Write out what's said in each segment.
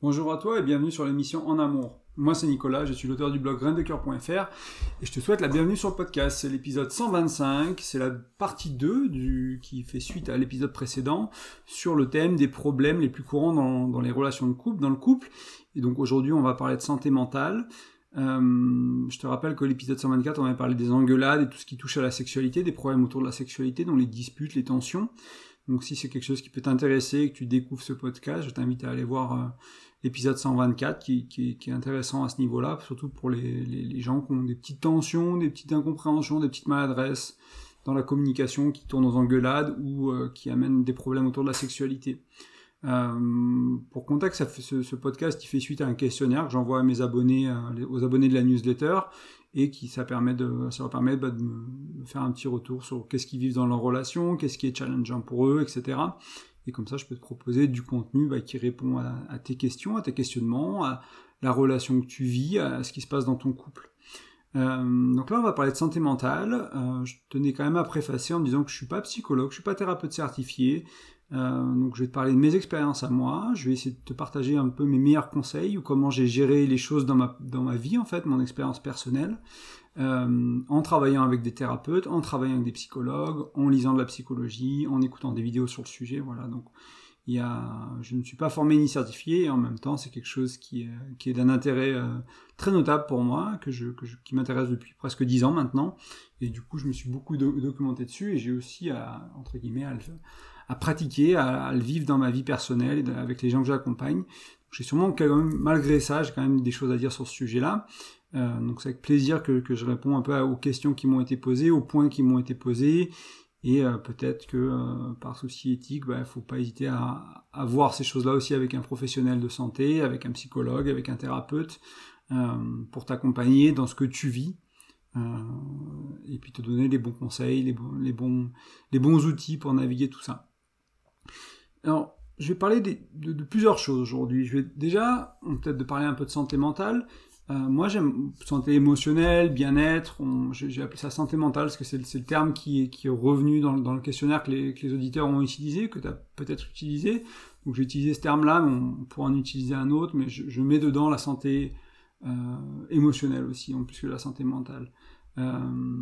Bonjour à toi et bienvenue sur l'émission En Amour. Moi c'est Nicolas, je suis l'auteur du blog graindecoeur.fr et je te souhaite la bienvenue sur le podcast. C'est l'épisode 125, c'est la partie 2 du, qui fait suite à l'épisode précédent sur le thème des problèmes les plus courants dans, les relations de couple, dans le couple. Et donc aujourd'hui on va parler de santé mentale. Euh, je te rappelle que l'épisode 124 on avait parlé des engueulades et tout ce qui touche à la sexualité, des problèmes autour de la sexualité, dont les disputes, les tensions. Donc si c'est quelque chose qui peut t'intéresser et que tu découvres ce podcast, je t'invite à aller voir euh, l'épisode 124 qui, est intéressant à ce niveau-là, surtout pour les, gens qui ont des petites tensions, des petites incompréhensions, des petites maladresses dans la communication qui tournent aux engueulades ou euh, qui amènent des problèmes autour de la sexualité. Euh, pour contexte, ça fait, ce, podcast fait suite à un questionnaire que j'envoie à mes abonnés, euh, aux abonnés de la newsletter, et qui ça permet de, ça leur permet bah, de me faire un petit retour sur qu'est-ce qu'ils vivent dans leur relation, qu'est-ce qui est challengeant pour eux, etc. Et comme ça, je peux te proposer du contenu bah, qui répond à, tes questions, à tes questionnements, à la relation que tu vis, à ce qui se passe dans ton couple. Euh, donc là, on va parler de santé mentale. Euh, je tenais quand même à préfacer en disant que je suis pas psychologue, je suis pas thérapeute certifié. Euh, donc je vais te parler de mes expériences à moi. Je vais essayer de te partager un peu mes meilleurs conseils ou comment j'ai géré les choses dans ma dans ma vie en fait, mon expérience personnelle. Euh, en travaillant avec des thérapeutes, en travaillant avec des psychologues, en lisant de la psychologie, en écoutant des vidéos sur le sujet. Voilà, donc il y a, je ne suis pas formé ni certifié, et en même temps c'est quelque chose qui est, qui est d'un intérêt euh, très notable pour moi, que je, que je qui m'intéresse depuis presque dix ans maintenant, et du coup je me suis beaucoup documenté dessus, et j'ai aussi à, entre guillemets à, à pratiquer, à, à, le vivre dans ma vie personnelle, avec les gens que j'accompagne. J'ai sûrement quand même, malgré ça, j'ai quand même des choses à dire sur ce sujet-là, euh, donc c'est avec plaisir que, je réponds un peu aux questions qui m'ont été posées, aux points qui m'ont été posés, et euh, peut-être que euh, par souci éthique, il bah, ne faut pas hésiter à, voir ces choses-là aussi avec un professionnel de santé, avec un psychologue, avec un thérapeute, pour t'accompagner dans ce que tu vis. et puis te donner les bons conseils, les bons, les bons, les bons outils pour naviguer tout ça. Alors, je vais parler de, de, de plusieurs choses aujourd'hui. Je vais déjà, peut-être de parler un peu de santé mentale, euh, moi, j'aime santé émotionnelle, bien-être. J'ai appelé ça santé mentale parce que c'est le terme qui est, revenu dans, le questionnaire que les, auditeurs ont utilisé, que tu as peut-être utilisé. Donc, j'ai utilisé ce terme-là, mais on pourra en utiliser un autre. Mais je, mets dedans la santé euh, émotionnelle aussi, en plus que la santé mentale. Euh,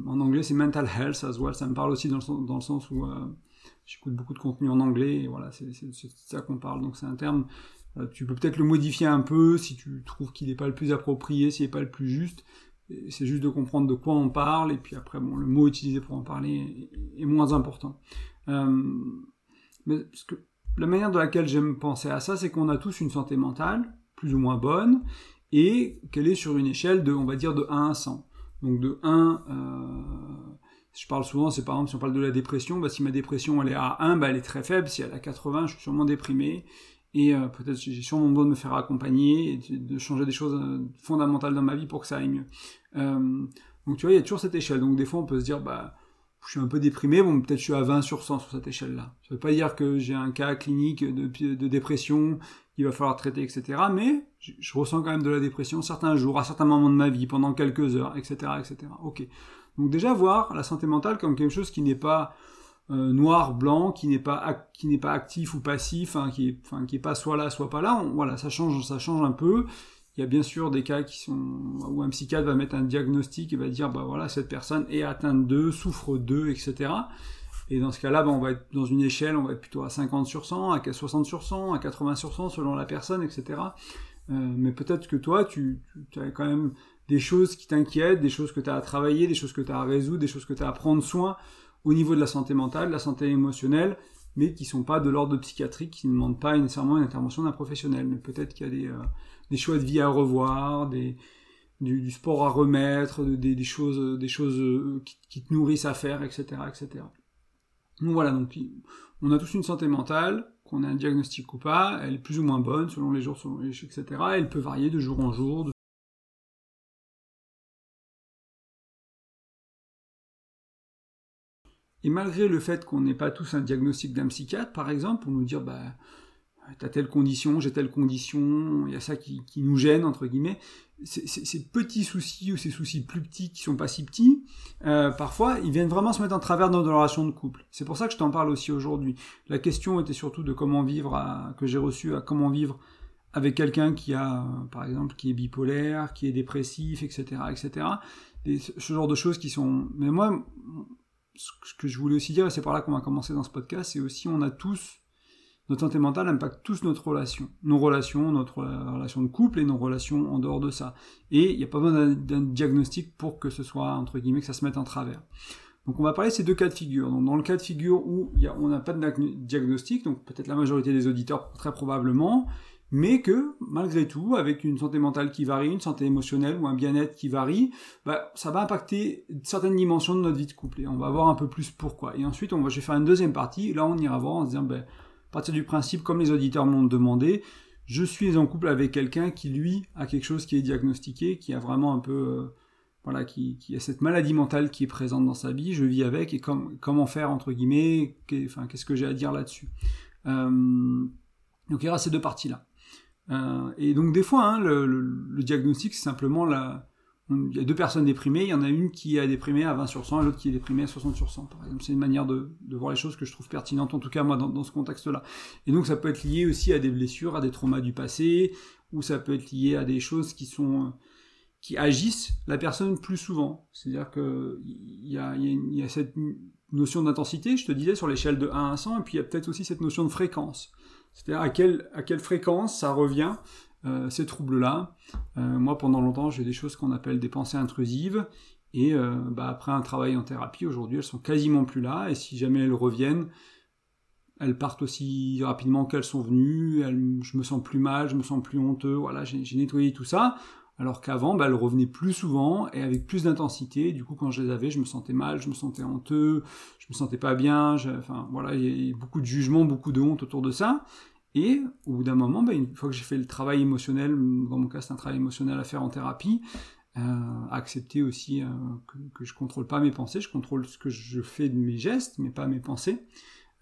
en anglais, c'est mental health as well. Ça me parle aussi dans le, dans le sens où j'écoute beaucoup de contenu en anglais. Et voilà, c'est ça qu'on parle. Donc, c'est un terme tu peux peut-être le modifier un peu si tu trouves qu'il n'est pas le plus approprié, s'il n'est pas le plus juste. C'est juste de comprendre de quoi on parle, et puis après, bon, le mot utilisé pour en parler est, moins important. Euh, mais la manière de laquelle j'aime penser à ça, c'est qu'on a tous une santé mentale, plus ou moins bonne, et qu'elle est sur une échelle de, on va dire, de 1 à 100. Donc de 1, euh, je parle souvent, c'est par exemple, si on parle de la dépression, bah, si ma dépression elle est à 1, bah, elle est très faible, si elle est à 80, je suis sûrement déprimé, et euh, peut-être j'ai sûrement besoin de me faire accompagner et de, changer des choses euh, fondamentales dans ma vie pour que ça aille mieux. Euh, donc tu vois, il y a toujours cette échelle. Donc des fois, on peut se dire, bah, je suis un peu déprimé, bon, peut-être je suis à 20 sur 100 sur cette échelle-là. Ça veut pas dire que j'ai un cas clinique de, de dépression qu'il va falloir traiter, etc. Mais je, je, ressens quand même de la dépression certains jours, à certains moments de ma vie, pendant quelques heures, etc., etc. Ok. Donc déjà voir la santé mentale comme quelque chose qui n'est pas euh, noir, blanc, qui n'est pas qui n'est pas actif ou passif, hein, qui est, enfin, qui est pas soit là, soit pas là. voilà, ça change, ça change un peu. Il y a bien sûr des cas qui sont où un psychiatre va mettre un diagnostic et va dire bah voilà cette personne est atteinte de, souffre de, etc. Et dans ce cas-là, bah, on va être dans une échelle, on va être plutôt à 50 sur 100, à 60 sur 100, à 80 sur 100 selon la personne, etc. Euh, mais peut-être que toi, tu, tu as quand même des choses qui t'inquiètent, des choses que tu as à travailler, des choses que tu as à résoudre, des choses que tu as à prendre soin au niveau de la santé mentale, de la santé émotionnelle, mais qui sont pas de l'ordre psychiatrique, qui ne demandent pas nécessairement une intervention d'un professionnel. Mais peut-être qu'il y a des, euh, choix de vie à revoir, du, sport à remettre, des, choses, des choses euh, qui, te nourrissent à faire, etc., etc. Donc voilà, donc on a tous une santé mentale, qu'on ait un diagnostic ou pas, elle est plus ou moins bonne selon les jours, etc. Elle peut varier de jour en jour, Et malgré le fait qu'on n'ait pas tous un diagnostic d'un psychiatre, par exemple, pour nous dire, bah, t'as telle condition, j'ai telle condition, il y a ça qui, nous gêne, entre guillemets, ces petits soucis ou ces soucis plus petits qui sont pas si petits, euh, parfois, ils viennent vraiment se mettre en travers dans nos relations de couple. C'est pour ça que je t'en parle aussi aujourd'hui. La question était surtout de comment vivre, que j'ai reçu à comment vivre avec quelqu'un qui a, par exemple, qui est bipolaire, qui est dépressif, etc., etc. ce genre de choses qui sont. Mais moi, ce que je voulais aussi dire, et c'est par là qu'on va commencer dans ce podcast, c'est aussi on a tous notre santé mentale impacte tous notre relation, nos relations, notre relation de couple et nos relations en dehors de ça. Et il n'y a pas besoin d'un diagnostic pour que ce soit, entre guillemets, que ça se mette en travers. Donc on va parler de ces deux cas de figure. Donc dans le cas de figure où on n'a pas de diagnostic, donc peut-être la majorité des auditeurs très probablement, mais que malgré tout, avec une santé mentale qui varie, une santé émotionnelle ou un bien-être qui varie, bah, ça va impacter certaines dimensions de notre vie de couple. Et on va voir un peu plus pourquoi. Et ensuite, on va, je vais faire une deuxième partie. Là, on ira voir en se disant, ben, à partir du principe, comme les auditeurs m'ont demandé, je suis en couple avec quelqu'un qui, lui, a quelque chose qui est diagnostiqué, qui a vraiment un peu... Euh, voilà, qui, a cette maladie mentale qui est présente dans sa vie, je vis avec, et comment faire, entre guillemets, qu'est-ce que j'ai à dire là-dessus. Euh, donc il y aura ces deux parties-là. Euh, et donc des fois, hein, le, diagnostic, c'est simplement la... Il y a deux personnes déprimées, il y en a une qui est déprimée à 20 sur 100 et l'autre qui est déprimée à 60 sur 100, par exemple. C'est une manière de, voir les choses que je trouve pertinente, en tout cas moi, dans, ce contexte-là. Et donc ça peut être lié aussi à des blessures, à des traumas du passé, ou ça peut être lié à des choses qui sont qui agissent la personne plus souvent. C'est-à-dire qu'il y a, y, a, cette notion d'intensité, je te disais, sur l'échelle de 1 à 100, et puis il y a peut-être aussi cette notion de fréquence. C'est-à-dire à quelle, fréquence ça revient, euh, ces troubles-là. Euh, moi, pendant longtemps, j'ai des choses qu'on appelle des pensées intrusives, et euh, bah, après un travail en thérapie, aujourd'hui, elles sont quasiment plus là, et si jamais elles reviennent, elles partent aussi rapidement qu'elles sont venues, je me sens plus mal, je me sens plus honteux, voilà, j'ai nettoyé tout ça alors qu'avant, bah, elles revenaient plus souvent et avec plus d'intensité. Du coup, quand je les avais, je me sentais mal, je me sentais honteux, je me sentais pas bien. Enfin, voilà, il y a beaucoup de jugement, beaucoup de honte autour de ça. Et au bout d'un moment, bah, une fois que j'ai fait le travail émotionnel, dans mon cas, c'est un travail émotionnel à faire en thérapie, euh, accepter aussi euh, que, que, je contrôle pas mes pensées, je contrôle ce que je fais de mes gestes, mais pas mes pensées.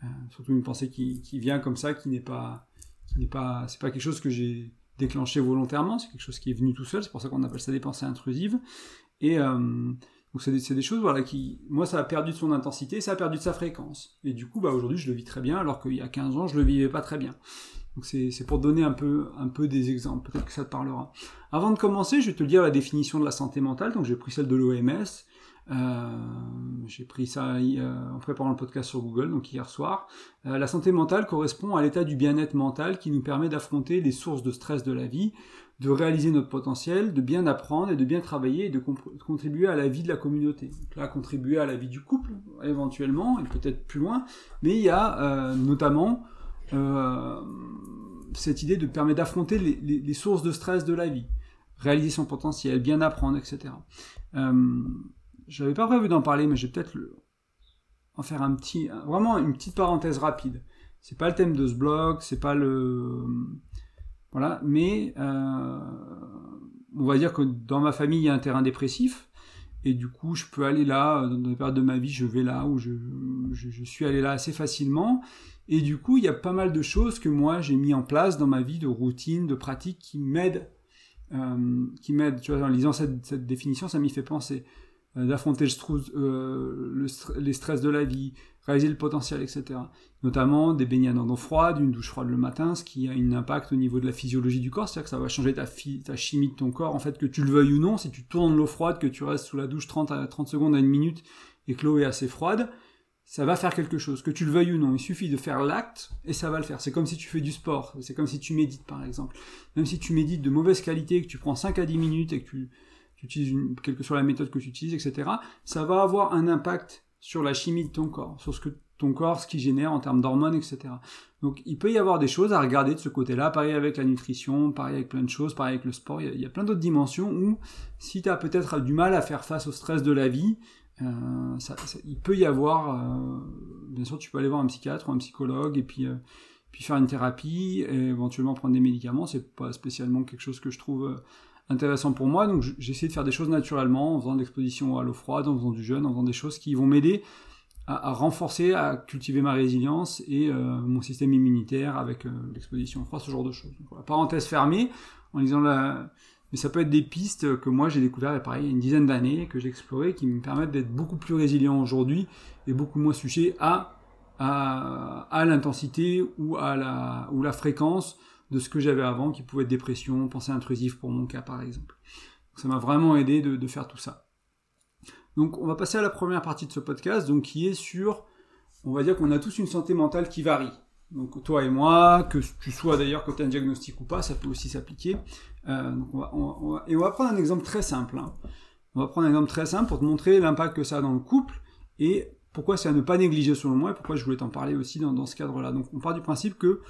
Euh, surtout une pensée qui, qui, vient comme ça, qui n'est pas, qui n'est pas, c'est pas quelque chose que j'ai déclenché volontairement, c'est quelque chose qui est venu tout seul, c'est pour ça qu'on appelle ça des pensées intrusives. Et euh, donc c'est des, choses voilà, qui, moi, ça a perdu de son intensité, ça a perdu de sa fréquence. Et du coup, bah, aujourd'hui, je le vis très bien, alors qu'il y a 15 ans, je le vivais pas très bien. Donc c'est pour donner un peu, un peu des exemples, peut-être que ça te parlera. Avant de commencer, je vais te dire la définition de la santé mentale, donc j'ai pris celle de l'OMS, j'ai pris ça euh, en préparant le podcast sur Google, donc hier soir. Euh, la santé mentale correspond à l'état du bien-être mental qui nous permet d'affronter les sources de stress de la vie, de réaliser notre potentiel, de bien apprendre et de bien travailler et de, contribuer à la vie de la communauté. Donc là, contribuer à la vie du couple, éventuellement, et peut-être plus loin, mais il y a notamment cette idée de permettre d'affronter les, sources de stress de la vie, réaliser son potentiel, bien apprendre, etc. J'avais pas prévu d'en parler, mais je vais peut-être en faire un petit, vraiment une petite parenthèse rapide. C'est pas le thème de ce blog, c'est pas le, voilà, mais euh, on va dire que dans ma famille il y a un terrain dépressif et du coup je peux aller là dans des périodes de ma vie, je vais là où je, je, suis allé là assez facilement et du coup il y a pas mal de choses que moi j'ai mis en place dans ma vie de routine, de pratique qui m'aident, euh, qui m'aident. Tu vois, en lisant cette définition, ça m'y fait penser. Euh, d'affronter euh, les stress de la vie, réaliser le potentiel, etc. Notamment des baignades en eau froide, une douche froide le matin, ce qui a un impact au niveau de la physiologie du corps, c'est-à-dire que ça va changer ta, ta, chimie de ton corps, en fait, que tu le veuilles ou non, si tu tournes l'eau froide, que tu restes sous la douche 30 à 30 secondes à une minute et que l'eau est assez froide, ça va faire quelque chose, que tu le veuilles ou non. Il suffit de faire l'acte et ça va le faire. C'est comme si tu fais du sport, c'est comme si tu médites par exemple. Même si tu médites de mauvaise qualité, que tu prends 5 à 10 minutes et que tu une, quelle que soit la méthode que tu utilises, etc., ça va avoir un impact sur la chimie de ton corps, sur ce que ton corps, ce qu'il génère en termes d'hormones, etc. Donc il peut y avoir des choses à regarder de ce côté-là, pareil avec la nutrition, pareil avec plein de choses, pareil avec le sport, il y a, plein d'autres dimensions où si tu as peut-être du mal à faire face au stress de la vie, euh, il peut y avoir, euh, bien sûr tu peux aller voir un psychiatre ou un psychologue et puis, euh, puis faire une thérapie et éventuellement prendre des médicaments, c'est pas spécialement quelque chose que je trouve intéressant pour moi. Donc j'ai essayé de faire des choses naturellement, en faisant de l'exposition à l'eau froide, en faisant du jeûne, en faisant des choses qui vont m'aider à, renforcer, à cultiver ma résilience et euh, mon système immunitaire avec euh, l'exposition au froid, ce genre de choses. Donc, parenthèse fermée, en disant la... Mais ça peut être des pistes que moi j'ai découvert pareil, il y a une dizaine d'années, que j'ai explorées, qui me permettent d'être beaucoup plus résilient aujourd'hui et beaucoup moins sujet à, à, à l'intensité ou à ou la fréquence de ce que j'avais avant, qui pouvait être dépression, pensée intrusive pour mon cas par exemple. ça m'a vraiment aidé de, faire tout ça. Donc on va passer à la première partie de ce podcast, donc qui est sur, on va dire qu'on a tous une santé mentale qui varie. Donc toi et moi, que tu sois d'ailleurs côté un diagnostic ou pas, ça peut aussi s'appliquer. Euh, et on va prendre un exemple très simple. Hein. On va prendre un exemple très simple pour te montrer l'impact que ça a dans le couple et pourquoi c'est à ne pas négliger selon moi et pourquoi je voulais t'en parler aussi dans, ce cadre-là. Donc on part du principe que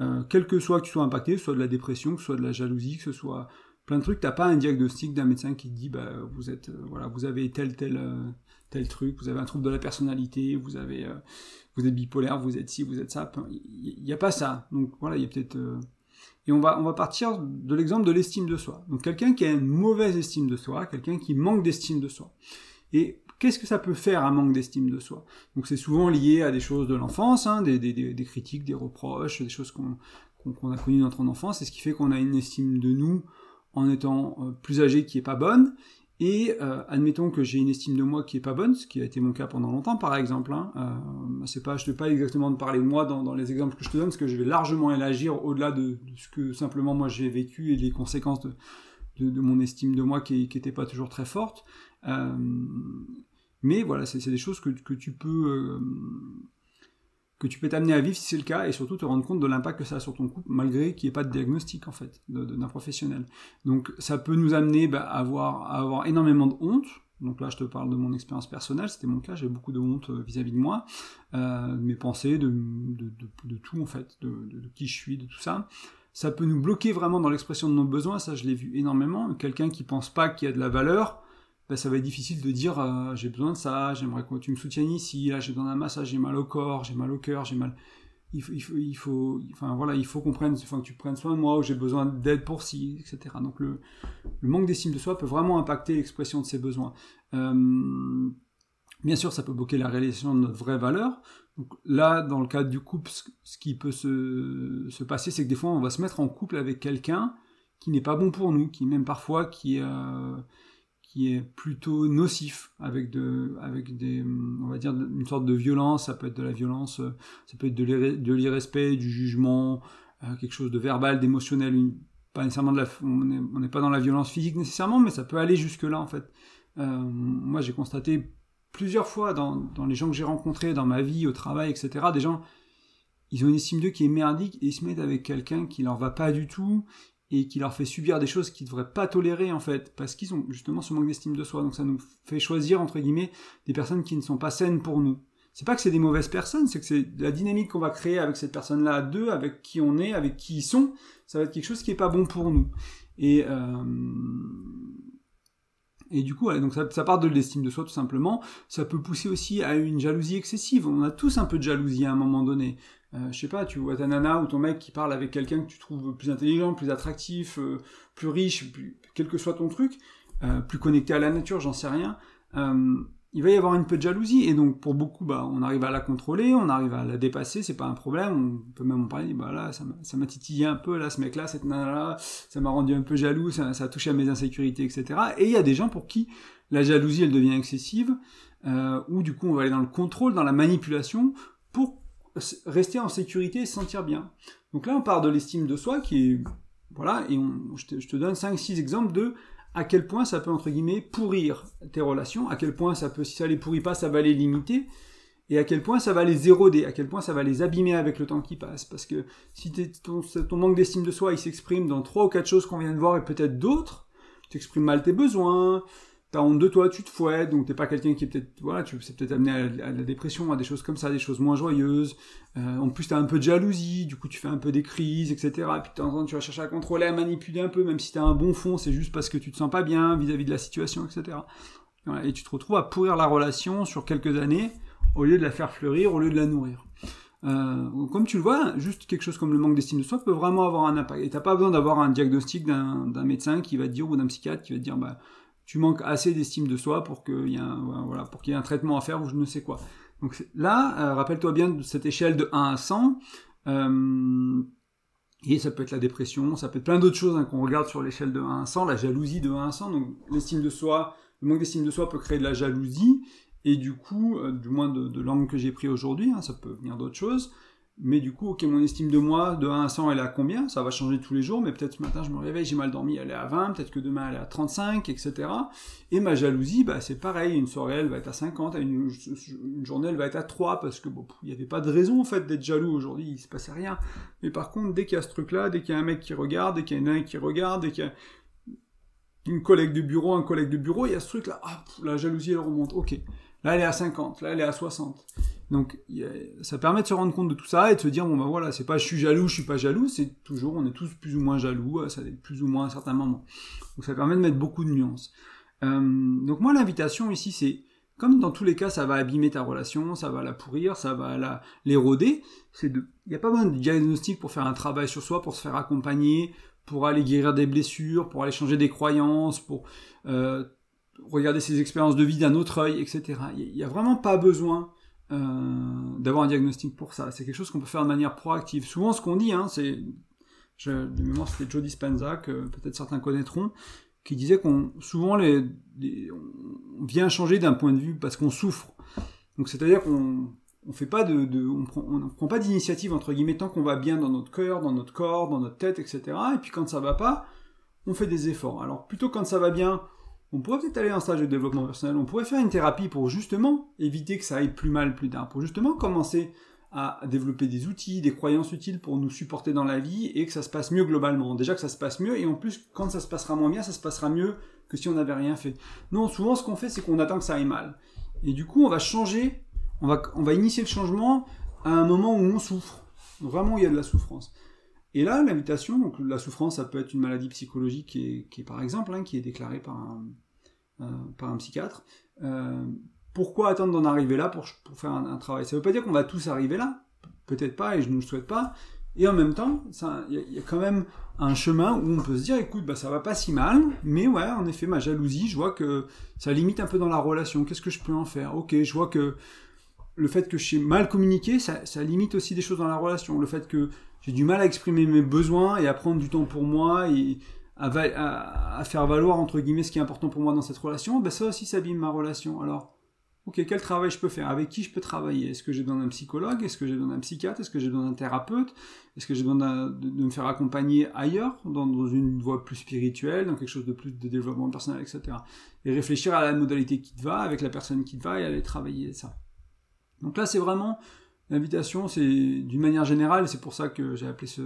euh, quel que soit que tu sois impacté, soit de la dépression, que soit de la jalousie, que ce soit plein de trucs, t'as pas un diagnostic d'un médecin qui te dit bah vous êtes euh, voilà vous avez tel tel euh, tel truc, vous avez un trouble de la personnalité, vous avez vous êtes bipolaire, vous êtes ci, vous êtes ça. Il n'y a pas ça. Donc voilà, il y a peut-être et on va, on va partir de l'exemple de l'estime de soi. Donc quelqu'un qui a une mauvaise estime de soi, quelqu'un qui manque d'estime de soi. Et qu'est-ce que ça peut faire un manque d'estime de soi? Donc c'est souvent lié à des choses de l'enfance, hein, des, critiques, des reproches, des choses qu'on a connues dans notre enfance, et ce qui fait qu'on a une estime de nous en étant euh, plus âgé qui est pas bonne, et euh, admettons que j'ai une estime de moi qui est pas bonne, ce qui a été mon cas pendant longtemps par exemple. Hein, euh, je ne vais pas exactement de parler de moi dans, les exemples que je te donne, parce que je vais largement élargir au-delà de, ce que simplement moi j'ai vécu et les conséquences de, mon estime de moi qui n'était pas toujours très forte. Mais voilà, c'est des choses que, que tu peux euh, que tu peux t'amener à vivre si c'est le cas, et surtout te rendre compte de l'impact que ça a sur ton couple, malgré qu'il n'y ait pas de diagnostic en fait d'un professionnel. Donc ça peut nous amener bah, à, avoir, à avoir énormément de honte. Donc là, je te parle de mon expérience personnelle, c'était mon cas, j'ai beaucoup de honte euh, vis-à-vis de moi, euh, de mes pensées, de, de, de, tout en fait, de, qui je suis, de tout ça. Ça peut nous bloquer vraiment dans l'expression de nos besoins, ça je l'ai vu énormément. Quelqu'un qui pense pas qu'il y a de la valeur, ben, ça va être difficile de dire euh, j'ai besoin de ça, j'aimerais que tu me soutiennes ici, là j'ai besoin d'un massage, j'ai mal au corps, j'ai mal au cœur, j'ai mal. Il faut, il faut, il faut, enfin voilà, il faut qu'on prenne, enfin, que tu prennes soin de moi, ou j'ai besoin d'aide pour ci, etc. Donc le, le manque d'estime de soi peut vraiment impacter l'expression de ses besoins. Euh, bien sûr, ça peut bloquer la réalisation de notre vraie valeur. Donc là, dans le cadre du couple, ce qui peut se, se passer, c'est que des fois, on va se mettre en couple avec quelqu'un qui n'est pas bon pour nous, qui même parfois qui euh, est plutôt nocif avec de avec des on va dire une sorte de violence. Ça peut être de la violence ça peut être de l'irrespect du jugement euh, quelque chose de verbal d'émotionnel pas nécessairement de la on n'est pas dans la violence physique nécessairement mais ça peut aller jusque là en fait. Euh, moi j'ai constaté plusieurs fois dans, dans les gens que j'ai rencontrés dans ma vie au travail etc des gens ils ont une estime d'eux qui est merdique et ils se mettent avec quelqu'un qui leur va pas du tout et qui leur fait subir des choses qu'ils ne devraient pas tolérer en fait, parce qu'ils ont justement ce manque d'estime de soi. Donc ça nous fait choisir entre guillemets des personnes qui ne sont pas saines pour nous. C'est pas que c'est des mauvaises personnes, c'est que c'est la dynamique qu'on va créer avec cette personne-là deux, avec qui on est, avec qui ils sont, ça va être quelque chose qui est pas bon pour nous. Et euh, et du coup, donc ça part de l'estime de soi tout simplement. Ça peut pousser aussi à une jalousie excessive. On a tous un peu de jalousie à un moment donné. Euh, je sais pas, tu vois ta nana ou ton mec qui parle avec quelqu'un que tu trouves plus intelligent, plus attractif, euh, plus riche, quel que soit ton truc, euh, plus connecté à la nature, j'en sais rien. il va y avoir une peu de jalousie et donc pour beaucoup, bah, on arrive à la contrôler, on arrive à la dépasser, c'est pas un problème. On peut même en parler. Bah là, ça m'a titillé un peu là, ce mec-là, cette nana-là, ça m'a rendu un peu jaloux, ça, a touché à mes insécurités, etc. Et il y a des gens pour qui la jalousie, elle devient excessive, ou du coup, on va aller dans le contrôle, dans la manipulation rester en sécurité et se sentir bien. Donc là, on part de l'estime de soi qui est... Voilà, et je, te, donne 5-6 exemples de à quel point ça peut, entre guillemets, pourrir tes relations, à quel point ça peut, si ça les pourrit pas, ça va les limiter, et à quel point ça va les éroder, à quel point ça va les abîmer avec le temps qui passe. Parce que si ton, ton manque d'estime de soi, il s'exprime dans trois ou quatre choses qu'on vient de voir et peut-être d'autres, tu exprimes mal tes besoins, t'as honte de toi, tu te fouettes, donc t'es pas quelqu'un qui est peut-être, voilà, tu c'est peut-être amené à, la dépression, à des choses comme ça, des choses moins joyeuses. Euh, en plus, t'as un peu de jalousie, du coup, tu fais un peu des crises, etc. Et puis de temps en temps, tu vas chercher à contrôler, à manipuler un peu, même si t'as un bon fond, c'est juste parce que tu te sens pas bien vis-à-vis de la situation, etc. et tu te retrouves à pourrir la relation sur quelques années, au lieu de la faire fleurir, au lieu de la nourrir. Euh, comme tu le vois, juste quelque chose comme le manque d'estime de soi peut vraiment avoir un impact. Et t'as pas besoin d'avoir un diagnostic d'un médecin qui va te dire, ou d'un psychiatre qui va te dire, bah, tu manques assez d'estime de soi pour qu'il y, ait un, traitement à faire ou je ne sais quoi. Donc là, euh, rappelle-toi bien de cette échelle de 1 à 100. Euh, et ça peut être la dépression, ça peut être plein d'autres choses hein, qu'on regarde sur l'échelle de 1 à 100, la jalousie de 1 à 100. Donc l'estime de soi, le manque d'estime de soi peut créer de la jalousie. Et du coup, euh, du moins de, l'angle que j'ai pris aujourd'hui, hein, ça peut venir d'autres choses. Mais du coup, ok, mon estime de moi, de 1 à 100, elle est à combien? Ça va changer tous les jours, mais peut-être ce matin, je me réveille, j'ai mal dormi, elle est à 20, peut-être que demain, elle est à 35, etc. Et ma jalousie, bah, c'est pareil, une soirée, elle va être à 50, une, journée, elle va être à 3, parce que il n'y avait pas de raison, en fait, d'être jaloux aujourd'hui, il se passait rien. Mais par contre, dès qu'il y a ce truc-là, dès qu'il y a un mec qui regarde, dès qu'il y a un qui regarde, dès qu'il y a une collègue de bureau, un collègue de bureau, il y a ce truc-là, ah, la jalousie, elle remonte, ok. Là, elle est à 50, là, elle est à 60. Donc ça permet de se rendre compte de tout ça et de se dire bon ben voilà c'est pas je suis jaloux je suis pas jaloux c'est toujours on est tous plus ou moins jaloux ça est plus ou moins à certains moments donc ça permet de mettre beaucoup de nuances. Euh, donc moi l'invitation ici c'est comme dans tous les cas ça va abîmer ta relation ça va la pourrir ça va l'éroder c'est de il n'y a pas besoin de diagnostic pour faire un travail sur soi pour se faire accompagner pour aller guérir des blessures pour aller changer des croyances pour euh, regarder ses expériences de vie d'un autre œil etc il n'y a vraiment pas besoin euh, d'avoir un diagnostic pour ça. C'est quelque chose qu'on peut faire de manière proactive. Souvent, ce qu'on dit, hein, c'est, je, de mémoire, c'était Joe Dispenza, que peut-être certains connaîtront, qui disait qu'on souvent les, on vient changer d'un point de vue parce qu'on souffre. Donc c'est-à-dire qu'on on prend, prend pas d'initiative entre guillemets tant qu'on va bien dans notre cœur, dans notre corps, dans notre tête, etc. Et puis quand ça va pas, on fait des efforts. Alors plutôt quand ça va bien, on pourrait peut-être aller en stage de développement personnel, on pourrait faire une thérapie pour justement éviter que ça aille plus mal plus tard, pour justement commencer à développer des outils, des croyances utiles pour nous supporter dans la vie et que ça se passe mieux globalement. Déjà que ça se passe mieux et en plus quand ça se passera moins bien, ça se passera mieux que si on n'avait rien fait. Non, souvent ce qu'on fait c'est qu'on attend que ça aille mal. Et du coup on va changer, on va, on va initier le changement à un moment où on souffre. Vraiment il y a de la souffrance. Et là, l'invitation, donc la souffrance, ça peut être une maladie psychologique qui est, par exemple, hein, qui est déclarée par un, par un psychiatre. Euh, pourquoi attendre d'en arriver là pour, faire un, travail? Ça ne veut pas dire qu'on va tous arriver là, peut-être pas, et je ne le souhaite pas. Et en même temps, il y, a quand même un chemin où on peut se dire, écoute, bah, ça va pas si mal, mais ouais, en effet, ma jalousie, je vois que ça limite un peu dans la relation. Qu'est-ce que je peux en faire? Ok, je vois que le fait que je sais mal communiquer, ça, limite aussi des choses dans la relation. Le fait que j'ai du mal à exprimer mes besoins et à prendre du temps pour moi et à, faire valoir entre guillemets ce qui est important pour moi dans cette relation, ben ça aussi ça ma relation. Alors, ok, quel travail je peux faire? Avec qui je peux travailler? Est-ce que j'ai besoin d'un psychologue? Est-ce que j'ai besoin d'un psychiatre? Est-ce que j'ai besoin d'un thérapeute? Est-ce que j'ai besoin de, me faire accompagner ailleurs, dans, dans, une voie plus spirituelle, dans quelque chose de plus de développement personnel, etc. Et réfléchir à la modalité qui te va, avec la personne qui te va, et aller travailler ça. Donc là, c'est vraiment L'invitation, c'est d'une manière générale, c'est pour ça que j'ai appelé ce,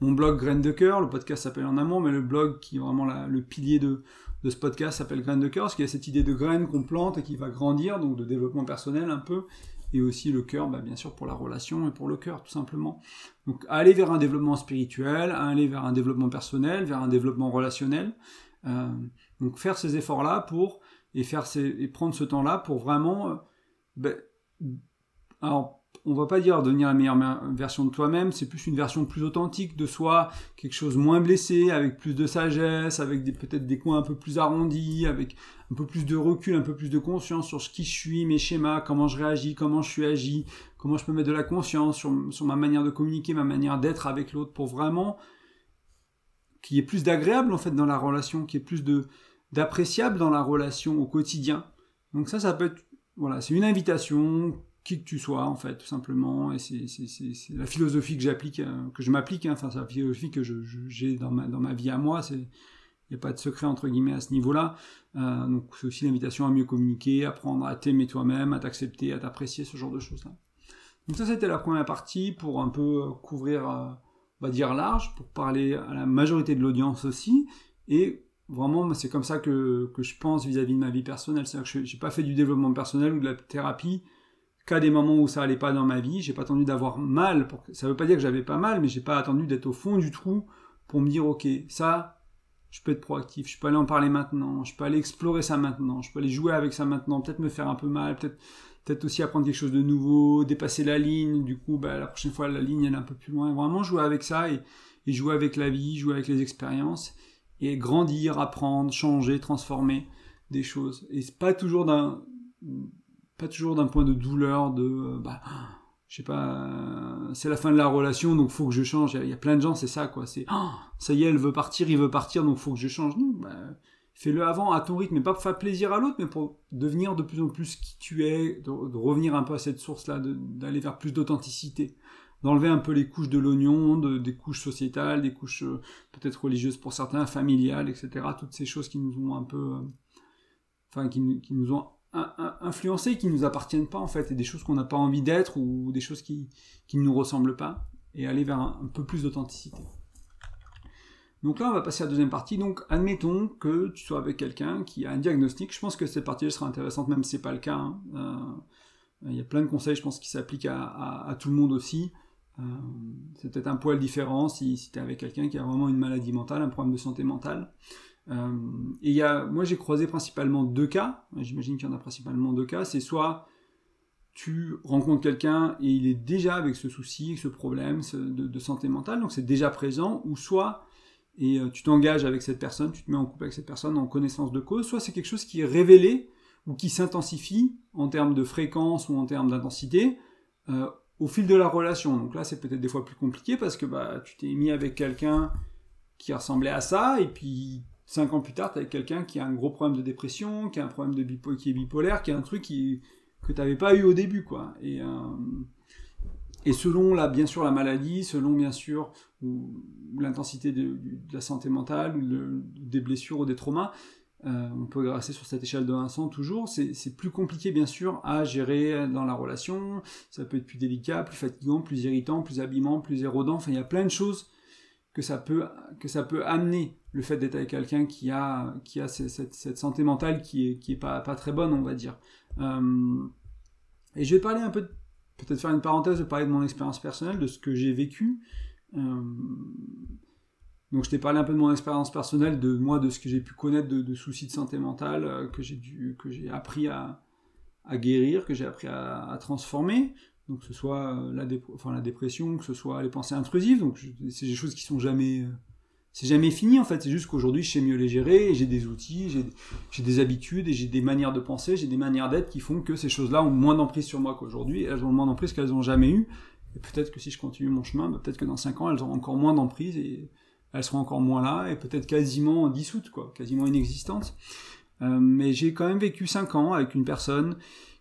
mon blog Graines de cœur. Le podcast s'appelle En Amont, mais le blog qui est vraiment le pilier de, de ce podcast s'appelle Graines de cœur, parce qu'il y a cette idée de graines qu'on plante et qui va grandir, donc de développement personnel un peu, et aussi le cœur, bah, bien sûr, pour la relation et pour le cœur, tout simplement. Donc aller vers un développement spirituel, aller vers un développement personnel, vers un développement relationnel. Euh, donc faire ces efforts-là pour, et, faire ces, et prendre ce temps-là pour vraiment... Euh, ben, alors, on va pas dire devenir la meilleure version de toi-même, c'est plus une version plus authentique de soi, quelque chose moins blessé, avec plus de sagesse, avec peut-être des coins un peu plus arrondis, avec un peu plus de recul, un peu plus de conscience sur ce qui je suis, mes schémas, comment je réagis, comment je suis agi, comment je peux mettre de la conscience sur, ma manière de communiquer, ma manière d'être avec l'autre, pour vraiment qu'il y ait plus d'agréable en fait dans la relation, qu'il y ait plus d'appréciable dans la relation au quotidien. Donc ça, ça peut être voilà, c'est une invitation qui que tu sois, en fait, tout simplement. Et c'est la philosophie que j'applique, euh, que je m'applique, hein. enfin, c'est la philosophie que j'ai dans ma, dans ma vie à moi. Il n'y a pas de secret, entre guillemets, à ce niveau-là. Euh, donc, c'est aussi l'invitation à mieux communiquer, apprendre à t'aimer toi-même, à t'accepter, à t'apprécier, ce genre de choses-là. Donc, ça, c'était la première partie pour un peu couvrir, euh, on va dire, large, pour parler à la majorité de l'audience aussi. Et vraiment, c'est comme ça que, que je pense vis-à-vis -vis de ma vie personnelle. C'est-à-dire que je n'ai pas fait du développement personnel ou de la thérapie qu'à des moments où ça allait pas dans ma vie. J'ai pas attendu d'avoir mal. Pour... Ça veut pas dire que j'avais pas mal, mais j'ai pas attendu d'être au fond du trou pour me dire ok, ça, je peux être proactif, je peux aller en parler maintenant, je peux aller explorer ça maintenant, je peux aller jouer avec ça maintenant, peut-être me faire un peu mal, peut-être peut-être aussi apprendre quelque chose de nouveau, dépasser la ligne. Du coup, bah, la prochaine fois la ligne elle est un peu plus loin. Vraiment jouer avec ça et jouer avec la vie, jouer avec les expériences et grandir, apprendre, changer, transformer des choses. Et c'est pas toujours d'un pas toujours d'un point de douleur, de euh, bah, je sais pas, euh, c'est la fin de la relation, donc faut que je change. Il y, a plein de gens, c'est ça, quoi. C'est, oh, ça y est, elle veut partir, il veut partir, donc faut que je change. Bah, fais-le avant, à ton rythme, mais pas pour faire plaisir à l'autre, mais pour devenir de plus en plus qui tu es, de, revenir un peu à cette source-là, d'aller vers plus d'authenticité. D'enlever un peu les couches de l'oignon, de, des couches sociétales, des couches euh, peut-être religieuses pour certains, familiales, etc. Toutes ces choses qui nous ont un peu, euh, enfin qui, qui, nous ont influencés, qui nous appartiennent pas en fait, et des choses qu'on n'a pas envie d'être ou des choses qui, ne nous ressemblent pas, et aller vers un, peu plus d'authenticité. Donc là, on va passer à la deuxième partie. Donc, admettons que tu sois avec quelqu'un qui a un diagnostic. Je pense que cette partie sera intéressante, même si c'est pas le cas. Hein. Euh, il y a plein de conseils, je pense, qui s'appliquent à, tout le monde aussi. Euh, c'est peut-être un poil différent si, si tu es avec quelqu'un qui a vraiment une maladie mentale, un problème de santé mentale. Euh, et y a, moi j'ai croisé principalement deux cas, j'imagine qu'il y en a principalement deux cas, c'est soit tu rencontres quelqu'un et il est déjà avec ce souci, ce problème de, santé mentale, donc c'est déjà présent, ou soit et tu t'engages avec cette personne, tu te mets en couple avec cette personne en connaissance de cause, soit c'est quelque chose qui est révélé ou qui s'intensifie en termes de fréquence ou en termes d'intensité euh, au fil de la relation. Donc là, c'est peut-être des fois plus compliqué parce que bah, tu t'es mis avec quelqu'un qui ressemblait à ça, et puis cinq ans plus tard, tu avec quelqu'un qui a un gros problème de dépression, qui a un problème de bipo qui est bipolaire, qui a un truc qui, que tu n'avais pas eu au début. quoi. Et, euh, et selon, la, bien sûr, la maladie, selon, bien sûr, l'intensité de, la santé mentale, des blessures ou des traumas, euh, on peut rester sur cette échelle de 100 toujours. C'est plus compliqué, bien sûr, à gérer dans la relation. Ça peut être plus délicat, plus fatigant, plus irritant, plus abîmant, plus érodant. Enfin, il y a plein de choses que ça peut, que ça peut amener le fait d'être avec quelqu'un qui a, qui a cette, santé mentale qui est, qui est pas, pas très bonne, on va dire. Euh, et je vais parler un peu, peut-être faire une parenthèse, de parler de mon expérience personnelle, de ce que j'ai vécu. Euh, donc je t'ai parlé un peu de mon expérience personnelle, de moi, de ce que j'ai pu connaître de, soucis de santé mentale, euh, que j'ai appris à, guérir, que j'ai appris à, transformer. Donc que ce soit euh, la, dépression, que ce soit les pensées intrusives. Donc c'est des choses qui sont jamais, euh, c'est jamais fini en fait. C'est juste qu'aujourd'hui je sais mieux les gérer, j'ai des outils, j'ai des habitudes et j'ai des manières de penser, j'ai des manières d'être qui font que ces choses-là ont moins d'emprise sur moi qu'aujourd'hui. Elles ont moins d'emprise qu'elles n'ont jamais eu. Et peut-être que si je continue mon chemin, bah, peut-être que dans 5 ans elles auront encore moins d'emprise elles seront encore moins là et peut-être quasiment dissoutes, quoi, quasiment inexistantes. Euh, mais j'ai quand même vécu 5 ans avec une personne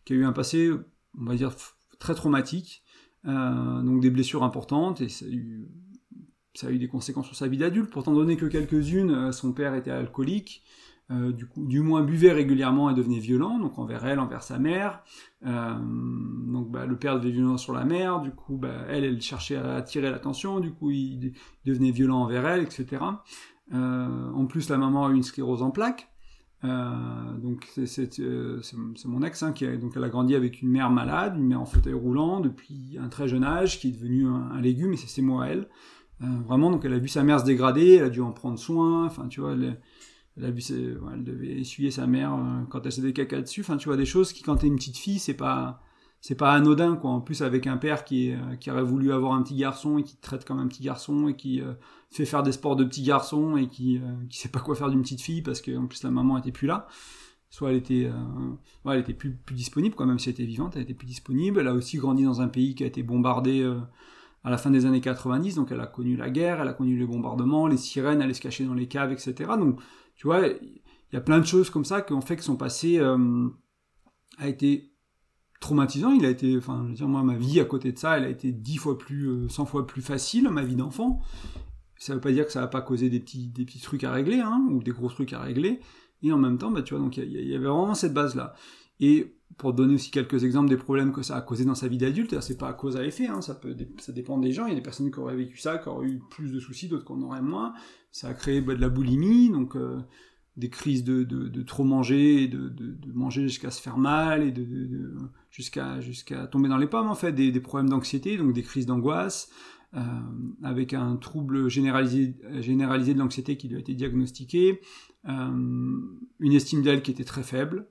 qui a eu un passé, on va dire, très traumatique, euh, donc des blessures importantes, et ça a, eu, des conséquences sur sa vie d'adulte. Pourtant, donné que quelques-unes, euh, son père était alcoolique, euh, du, coup, du moins buvait régulièrement et devenait violent, donc envers elle, envers sa mère. Euh, donc bah, le père devenait violent sur la mère, du coup bah, elle, elle cherchait à attirer l'attention, du coup il, devenait violent envers elle, etc. Euh, en plus la maman a eu une sclérose en plaques. donc c'est mon ex hein, qui a, donc elle a grandi avec une mère malade, une mère en fauteuil roulant depuis un très jeune âge, qui est devenue un, légume et c'est à elle. vraiment donc elle a vu sa mère se dégrader, elle a dû en prendre soin, enfin tu vois elle, elle, a vu elle devait essuyer sa mère euh, quand elle des caca dessus. Enfin, tu vois, des choses qui, quand t'es une petite fille, c'est pas, c'est pas anodin, quoi. En plus, avec un père qui, euh, qui aurait voulu avoir un petit garçon et qui te traite comme un petit garçon et qui euh, fait faire des sports de petit garçon et qui, qui sait pas quoi faire d'une petite fille parce qu'en plus la maman était plus là. Soit elle était, elle était plus, plus disponible, quoi, même si elle était vivante, elle était plus disponible. Elle a aussi grandi dans un pays qui a été bombardé à la fin des années 90, donc elle a connu la guerre, elle a connu les bombardements, les sirènes, elle se cachait dans les caves, etc. Donc tu vois, il y a plein de choses comme ça qui ont fait que son passé euh, a été traumatisant. Il a été, enfin, je veux dire, moi, ma vie à côté de ça, elle a été dix fois plus, 100 euh, fois plus facile, ma vie d'enfant. Ça veut pas dire que ça va pas causer des petits, des petits trucs à régler, hein, ou des gros trucs à régler. Et en même temps, bah, tu vois, donc il y, avait vraiment cette base-là. Et pour donner aussi quelques exemples des problèmes que ça a causé dans sa vie d'adulte, c'est pas à cause à effet, hein, ça, dépend des gens. Il y a des personnes qui auraient vécu ça, qui auraient eu plus de soucis, d'autres qui en auraient moins. Ça a créé bah, de la boulimie, donc euh, des crises de, trop manger, de, manger jusqu'à se faire mal, et jusqu'à tomber dans les pommes, en fait, des, problèmes d'anxiété, donc des crises d'angoisse, euh, avec un trouble généralisé, généralisé de l'anxiété qui lui a été diagnostiqué, euh, une estime d'elle qui était très faible,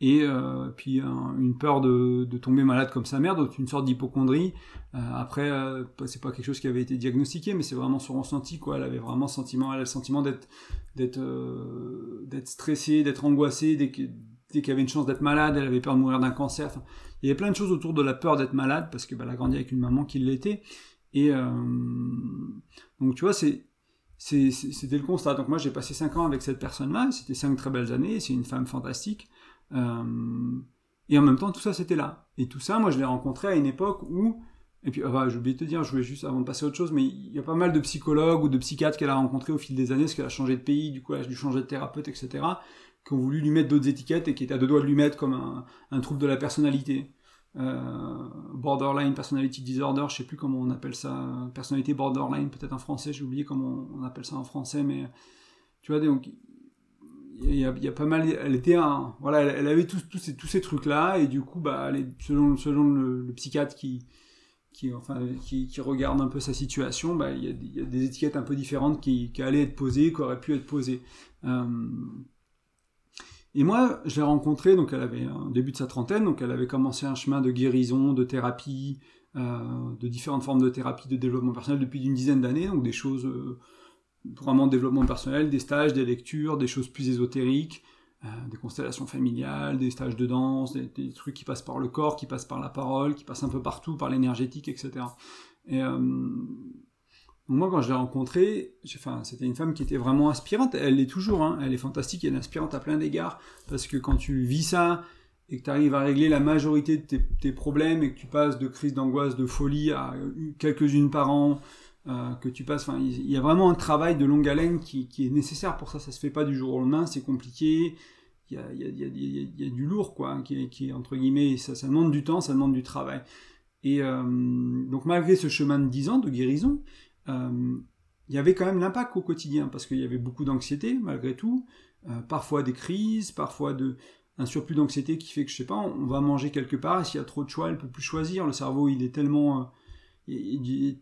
et euh, puis une peur de, tomber malade comme sa mère, donc une sorte d'hypochondrie. Euh, après, euh, c'est pas quelque chose qui avait été diagnostiqué, mais c'est vraiment son ressenti, quoi. Elle avait vraiment sentiment, elle a le sentiment euh, d'être stressée, d'être angoissée dès qu'il y avait une chance d'être malade, elle avait peur de mourir d'un cancer. Il y avait plein de choses autour de la peur d'être malade parce que bah, a grandi avec une maman qui l'était. Et donc tu vois, c'était le constat. Donc moi j'ai passé 5 ans avec cette personne-là, c'était 5 très belles années, c'est une femme fantastique. Euh, et en même temps, tout ça, c'était là. Et tout ça, moi, je l'ai rencontré à une époque où Et puis, j'ai oublié de te dire, je voulais juste, avant de passer à autre chose, mais il y a pas mal de psychologues ou de psychiatres qu'elle a rencontrés au fil des années, parce qu'elle a changé de pays, du coup, elle a dû changer de thérapeute, etc., qui ont voulu lui mettre d'autres étiquettes et qui étaient à deux doigts de lui mettre comme un, un trouble de la personnalité. Euh, borderline personality disorder, je sais plus comment on appelle ça, personnalité borderline, peut-être en français, j'ai oublié comment on appelle ça en français, mais tu vois, donc il y, a, pas mal, elle était un, voilà, elle, avait tous, tous ces, tous ces trucs-là, et du coup, bah, selon, selon le, psychiatre qui, qui, enfin, qui, regarde un peu sa situation, bah, il, y a, il y a des étiquettes un peu différentes qui, qui allaient être posées, qui auraient pu être posées. Euh, et moi, je l'ai rencontrée, donc elle avait un début de sa trentaine, donc elle avait commencé un chemin de guérison, de thérapie, euh, de différentes formes de thérapie de développement personnel depuis une dizaine d'années, donc des choses euh, vraiment développement personnel, des stages, des lectures, des choses plus ésotériques, euh, des constellations familiales, des stages de danse, des, des, trucs qui passent par le corps, qui passent par la parole, qui passent un peu partout, par l'énergétique, etc. Et euh, moi, quand je l'ai rencontrée, enfin, c'était une femme qui était vraiment inspirante. Elle l'est toujours, hein. elle est fantastique, elle est inspirante à plein d'égards, parce que quand tu vis ça et que tu arrives à régler la majorité de tes, tes, problèmes et que tu passes de crise d'angoisse, de folie à quelques-unes par an, euh, que tu passes, il y a vraiment un travail de longue haleine qui, est nécessaire pour ça. Ça se fait pas du jour au lendemain, c'est compliqué. Il y a, du lourd, quoi, qui, qui entre guillemets, ça, demande du temps, ça demande du travail. Et euh, donc malgré ce chemin de 10 ans de guérison, euh, il y avait quand même l'impact au quotidien, parce qu'il y avait beaucoup d'anxiété, malgré tout, parfois des crises, parfois de, un surplus d'anxiété qui fait que, je sais pas, on va manger quelque part, et s'il y a trop de choix, elle peut plus choisir, le cerveau, il est tellement...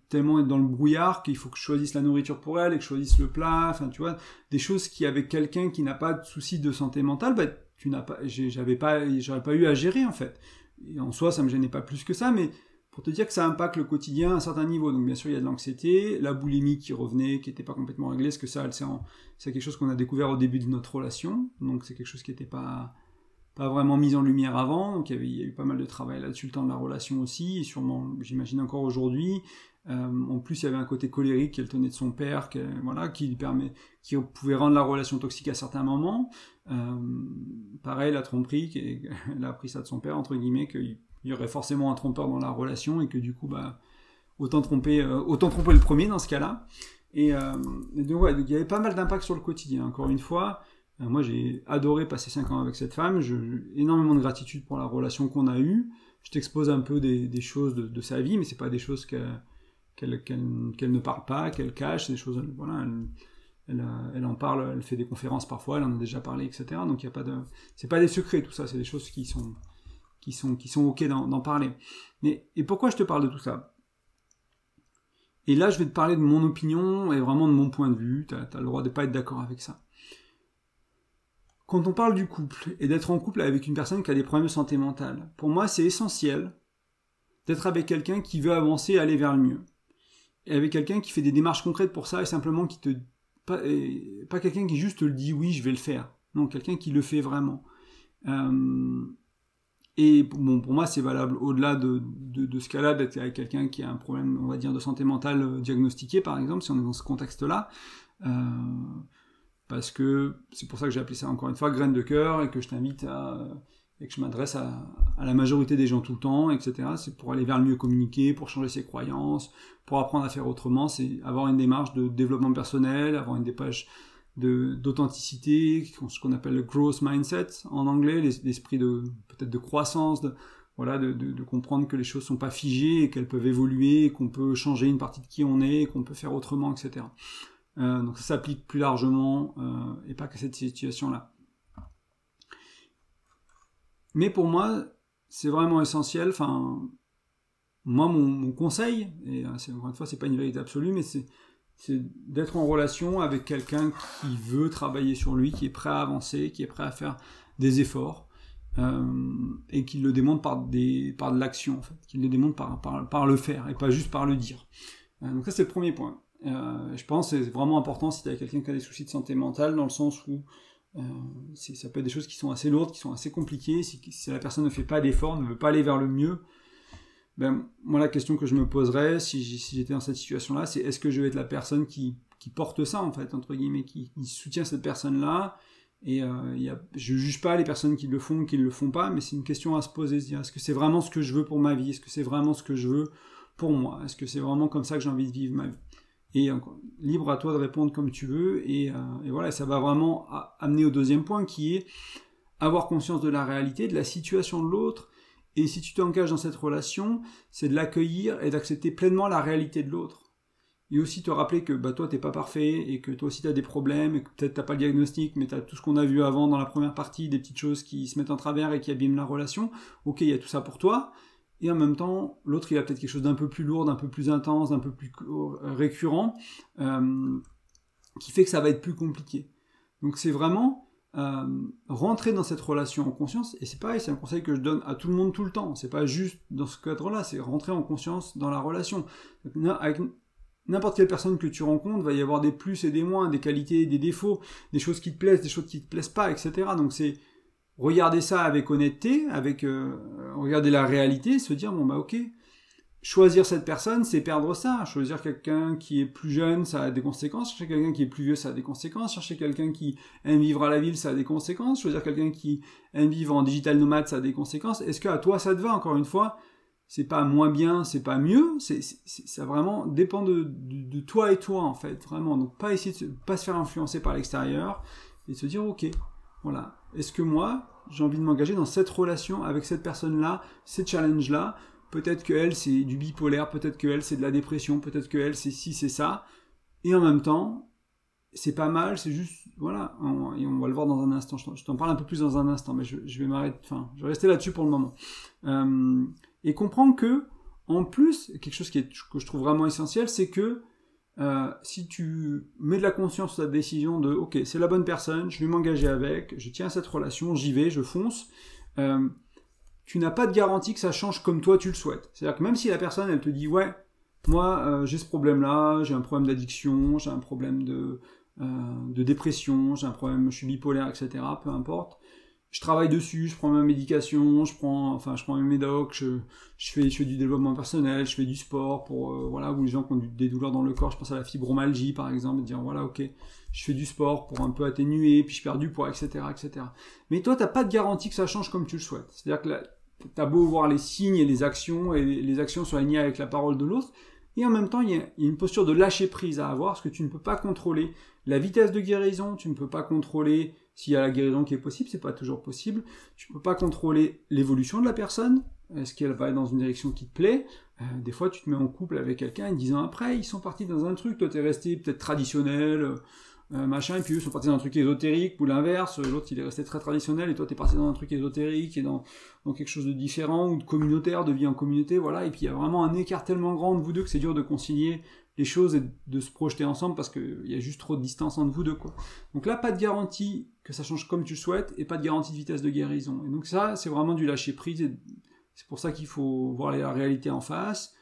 Tellement dans le brouillard qu'il faut que je choisisse la nourriture pour elle et que je choisisse le plat, enfin tu vois, des choses qui avec quelqu'un qui n'a pas de souci de santé mentale, bah, tu n'as pas, j'avais pas, j'aurais pas eu à gérer en fait. Et en soi, ça me gênait pas plus que ça, mais pour te dire que ça impacte le quotidien à un certain niveau. Donc bien sûr, il y a de l'anxiété, la boulimie qui revenait, qui n'était pas complètement réglée, parce que ça, c'est quelque chose qu'on a découvert au début de notre relation, donc c'est quelque chose qui n'était pas, pas vraiment mis en lumière avant, donc il y, avait, a eu pas mal de travail là-dessus le temps de la relation aussi, et sûrement, j'imagine encore aujourd'hui. Euh, en plus, il y avait un côté colérique qu'elle tenait de son père, qui, voilà, qui lui permet, qui pouvait rendre la relation toxique à certains moments. Euh, pareil, la tromperie, elle a appris ça de son père, entre guillemets, qu'il il y aurait forcément un trompeur dans la relation et que du coup, bah, autant tromper, euh, autant tromper le premier dans ce cas-là. Et, donc, ouais, il y avait pas mal d'impact sur le quotidien. Encore une fois, moi j'ai adoré passer 5 ans avec cette femme. J'ai énormément de gratitude pour la relation qu'on a eue. Je t'expose un peu des, choses de, sa vie, mais c'est pas des choses qu'elle qu qu ne parle pas, qu'elle cache. Des choses, voilà, elle, elle, en parle, elle fait des conférences parfois, elle en a déjà parlé, etc. Donc il y a pas c'est pas des secrets tout ça, c'est des choses qui sont OK d'en parler. Et pourquoi je te parle de tout ça? Et là, je vais te parler de mon opinion et vraiment de mon point de vue. Tu as, le droit de ne pas être d'accord avec ça. Quand on parle du couple et d'être en couple avec une personne qui a des problèmes de santé mentale, pour moi, c'est essentiel d'être avec quelqu'un qui veut avancer et aller vers le mieux. Et avec quelqu'un qui fait des démarches concrètes pour ça et simplement qui te. Pas, quelqu'un qui juste te le dit oui, je vais le faire. Non, quelqu'un qui le fait vraiment. Euh, et bon, pour moi, c'est valable au-delà de, de, de, ce cas-là, d'être avec quelqu'un qui a un problème, on va dire, de santé mentale euh, diagnostiqué, par exemple, si on est dans ce contexte-là. Euh, parce que c'est pour ça que j'ai appelé ça encore une fois graine de cœur et que je t'invite à et que je m'adresse à, à, la majorité des gens tout le temps, etc. C'est pour aller vers le mieux communiquer, pour changer ses croyances, pour apprendre à faire autrement. C'est avoir une démarche de développement personnel, avoir une dépêche d'authenticité, ce qu'on appelle le growth mindset en anglais, l'esprit de peut-être de croissance, de, voilà, de, de, comprendre que les choses sont pas figées et qu'elles peuvent évoluer, qu'on peut changer une partie de qui on est, qu'on peut faire autrement, etc. Euh, donc ça s'applique plus largement euh, et pas que cette situation-là. Mais pour moi, c'est vraiment essentiel. Enfin, moi, mon, conseil, et euh, encore une fois, c'est pas une vérité absolue, mais c'est d'être en relation avec quelqu'un qui veut travailler sur lui, qui est prêt à avancer, qui est prêt à faire des efforts, et qui le démontre par, par de l'action, en fait, qui le démontre par, par, le faire, et pas juste par le dire. Donc ça c'est le premier point. Euh, je pense que c'est vraiment important si tu as quelqu'un qui a des soucis de santé mentale, dans le sens où euh, ça peut être des choses qui sont assez lourdes, qui sont assez compliquées, si, la personne ne fait pas d'efforts, ne veut pas aller vers le mieux, ben, moi, la question que je me poserais, si j'étais dans cette situation-là, c'est est-ce que je vais être la personne qui, porte ça, en fait, entre guillemets, qui, soutient cette personne-là? Et euh, y a, je juge pas les personnes qui le font ou qui ne le font pas, mais c'est une question à se poser, se dire est-ce que c'est vraiment ce que je veux pour ma vie? Est-ce que c'est vraiment ce que je veux pour moi? Est-ce que c'est vraiment comme ça que j'ai envie de vivre ma vie? Et libre à toi de répondre comme tu veux. Et, et voilà, ça va vraiment amener au deuxième point qui est avoir conscience de la réalité, de la situation de l'autre. Et si tu t'engages dans cette relation, c'est de l'accueillir et d'accepter pleinement la réalité de l'autre et aussi te rappeler que bah, toi, t'es pas parfait, et que toi aussi, tu as des problèmes, et que peut-être t'as pas le diagnostic, mais tu as tout ce qu'on a vu avant dans la première partie, des petites choses qui se mettent en travers et qui abîment la relation. Ok, il y a tout ça pour toi, et en même temps, l'autre, il a peut-être quelque chose d'un peu plus lourd, d'un peu plus intense, d'un peu plus récurrent, euh, qui fait que ça va être plus compliqué. Donc c'est vraiment euh, rentrer dans cette relation en conscience, et c'est pareil, c'est un conseil que je donne à tout le monde tout le temps, c'est pas juste dans ce cadre-là, c'est rentrer en conscience dans la relation. Avec n'importe quelle personne que tu rencontres, va y avoir des plus et des moins, des qualités, des défauts, des choses qui te plaisent, des choses qui te plaisent pas, etc. Donc c'est regarder ça avec honnêteté, avec euh, regarder la réalité, se dire bon bah ok, choisir cette personne, c'est perdre ça. Choisir quelqu'un qui est plus jeune, ça a des conséquences. Chercher quelqu'un qui est plus vieux, ça a des conséquences. Chercher quelqu'un qui aime vivre à la ville, ça a des conséquences. Choisir quelqu'un qui aime vivre en digital nomade, ça a des conséquences. Est-ce que à toi ça te va encore une fois? C'est pas moins bien, c'est pas mieux, c'est, ça vraiment dépend de, toi et toi en fait, vraiment. Donc pas essayer de pas se faire influencer par l'extérieur et se dire ok, voilà, est-ce que moi j'ai envie de m'engager dans cette relation avec cette personne-là, ces challenges-là? Peut-être que elle c'est du bipolaire, peut-être que elle c'est de la dépression, peut-être que elle c'est ci, c'est ça, et en même temps c'est pas mal, c'est juste voilà, et on va le voir dans un instant. Je t'en parle un peu plus dans un instant, mais je, vais m'arrêter, enfin, je vais rester là-dessus pour le moment. Euh, et comprendre que, en plus, quelque chose qui est, que je trouve vraiment essentiel, c'est que euh, si tu mets de la conscience sur ta décision de ok, c'est la bonne personne, je vais m'engager avec, je tiens à cette relation, j'y vais, je fonce, euh, tu n'as pas de garantie que ça change comme toi tu le souhaites. C'est-à-dire que même si la personne elle te dit ouais, moi euh, j'ai ce problème-là, j'ai un problème d'addiction, j'ai un problème de, de dépression, j'ai un problème, je suis bipolaire, etc. Peu importe je travaille dessus, je prends ma médication, je prends, enfin, je prends mes médocs, je, fais, du développement personnel, je fais du sport pour, euh, voilà, ou les gens qui ont des douleurs dans le corps, je pense à la fibromalgie par exemple, et dire voilà, ok, je fais du sport pour un peu atténuer, puis je perds du poids, etc., etc. Mais toi, t'as pas de garantie que ça change comme tu le souhaites. C'est-à-dire que t'as beau voir les signes et les actions, et les actions sont alignées avec la parole de l'autre, et en même temps, il y, a, une posture de lâcher prise à avoir, parce que tu ne peux pas contrôler la vitesse de guérison, tu ne peux pas contrôler s'il y a la guérison qui est possible, c'est pas toujours possible. Tu peux pas contrôler l'évolution de la personne. Est-ce qu'elle va dans une direction qui te plaît? Euh, Des fois, tu te mets en couple avec quelqu'un et dix ans après, ils sont partis dans un truc. Toi, t'es resté peut-être traditionnel, euh, machin, et puis eux sont partis dans un truc ésotérique ou l'inverse. L'autre, il est resté très traditionnel et toi, t'es parti dans un truc ésotérique et dans, dans quelque chose de différent ou de communautaire, de vie en communauté, voilà. Et puis il y a vraiment un écart tellement grand de vous deux que c'est dur de concilier les choses et de se projeter ensemble parce qu'il y a juste trop de distance entre vous deux, quoi. Donc là, pas de garantie que ça change comme tu le souhaites et pas de garantie de vitesse de guérison. Et donc ça, c'est vraiment du lâcher prise et c'est pour ça qu'il faut voir la réalité en face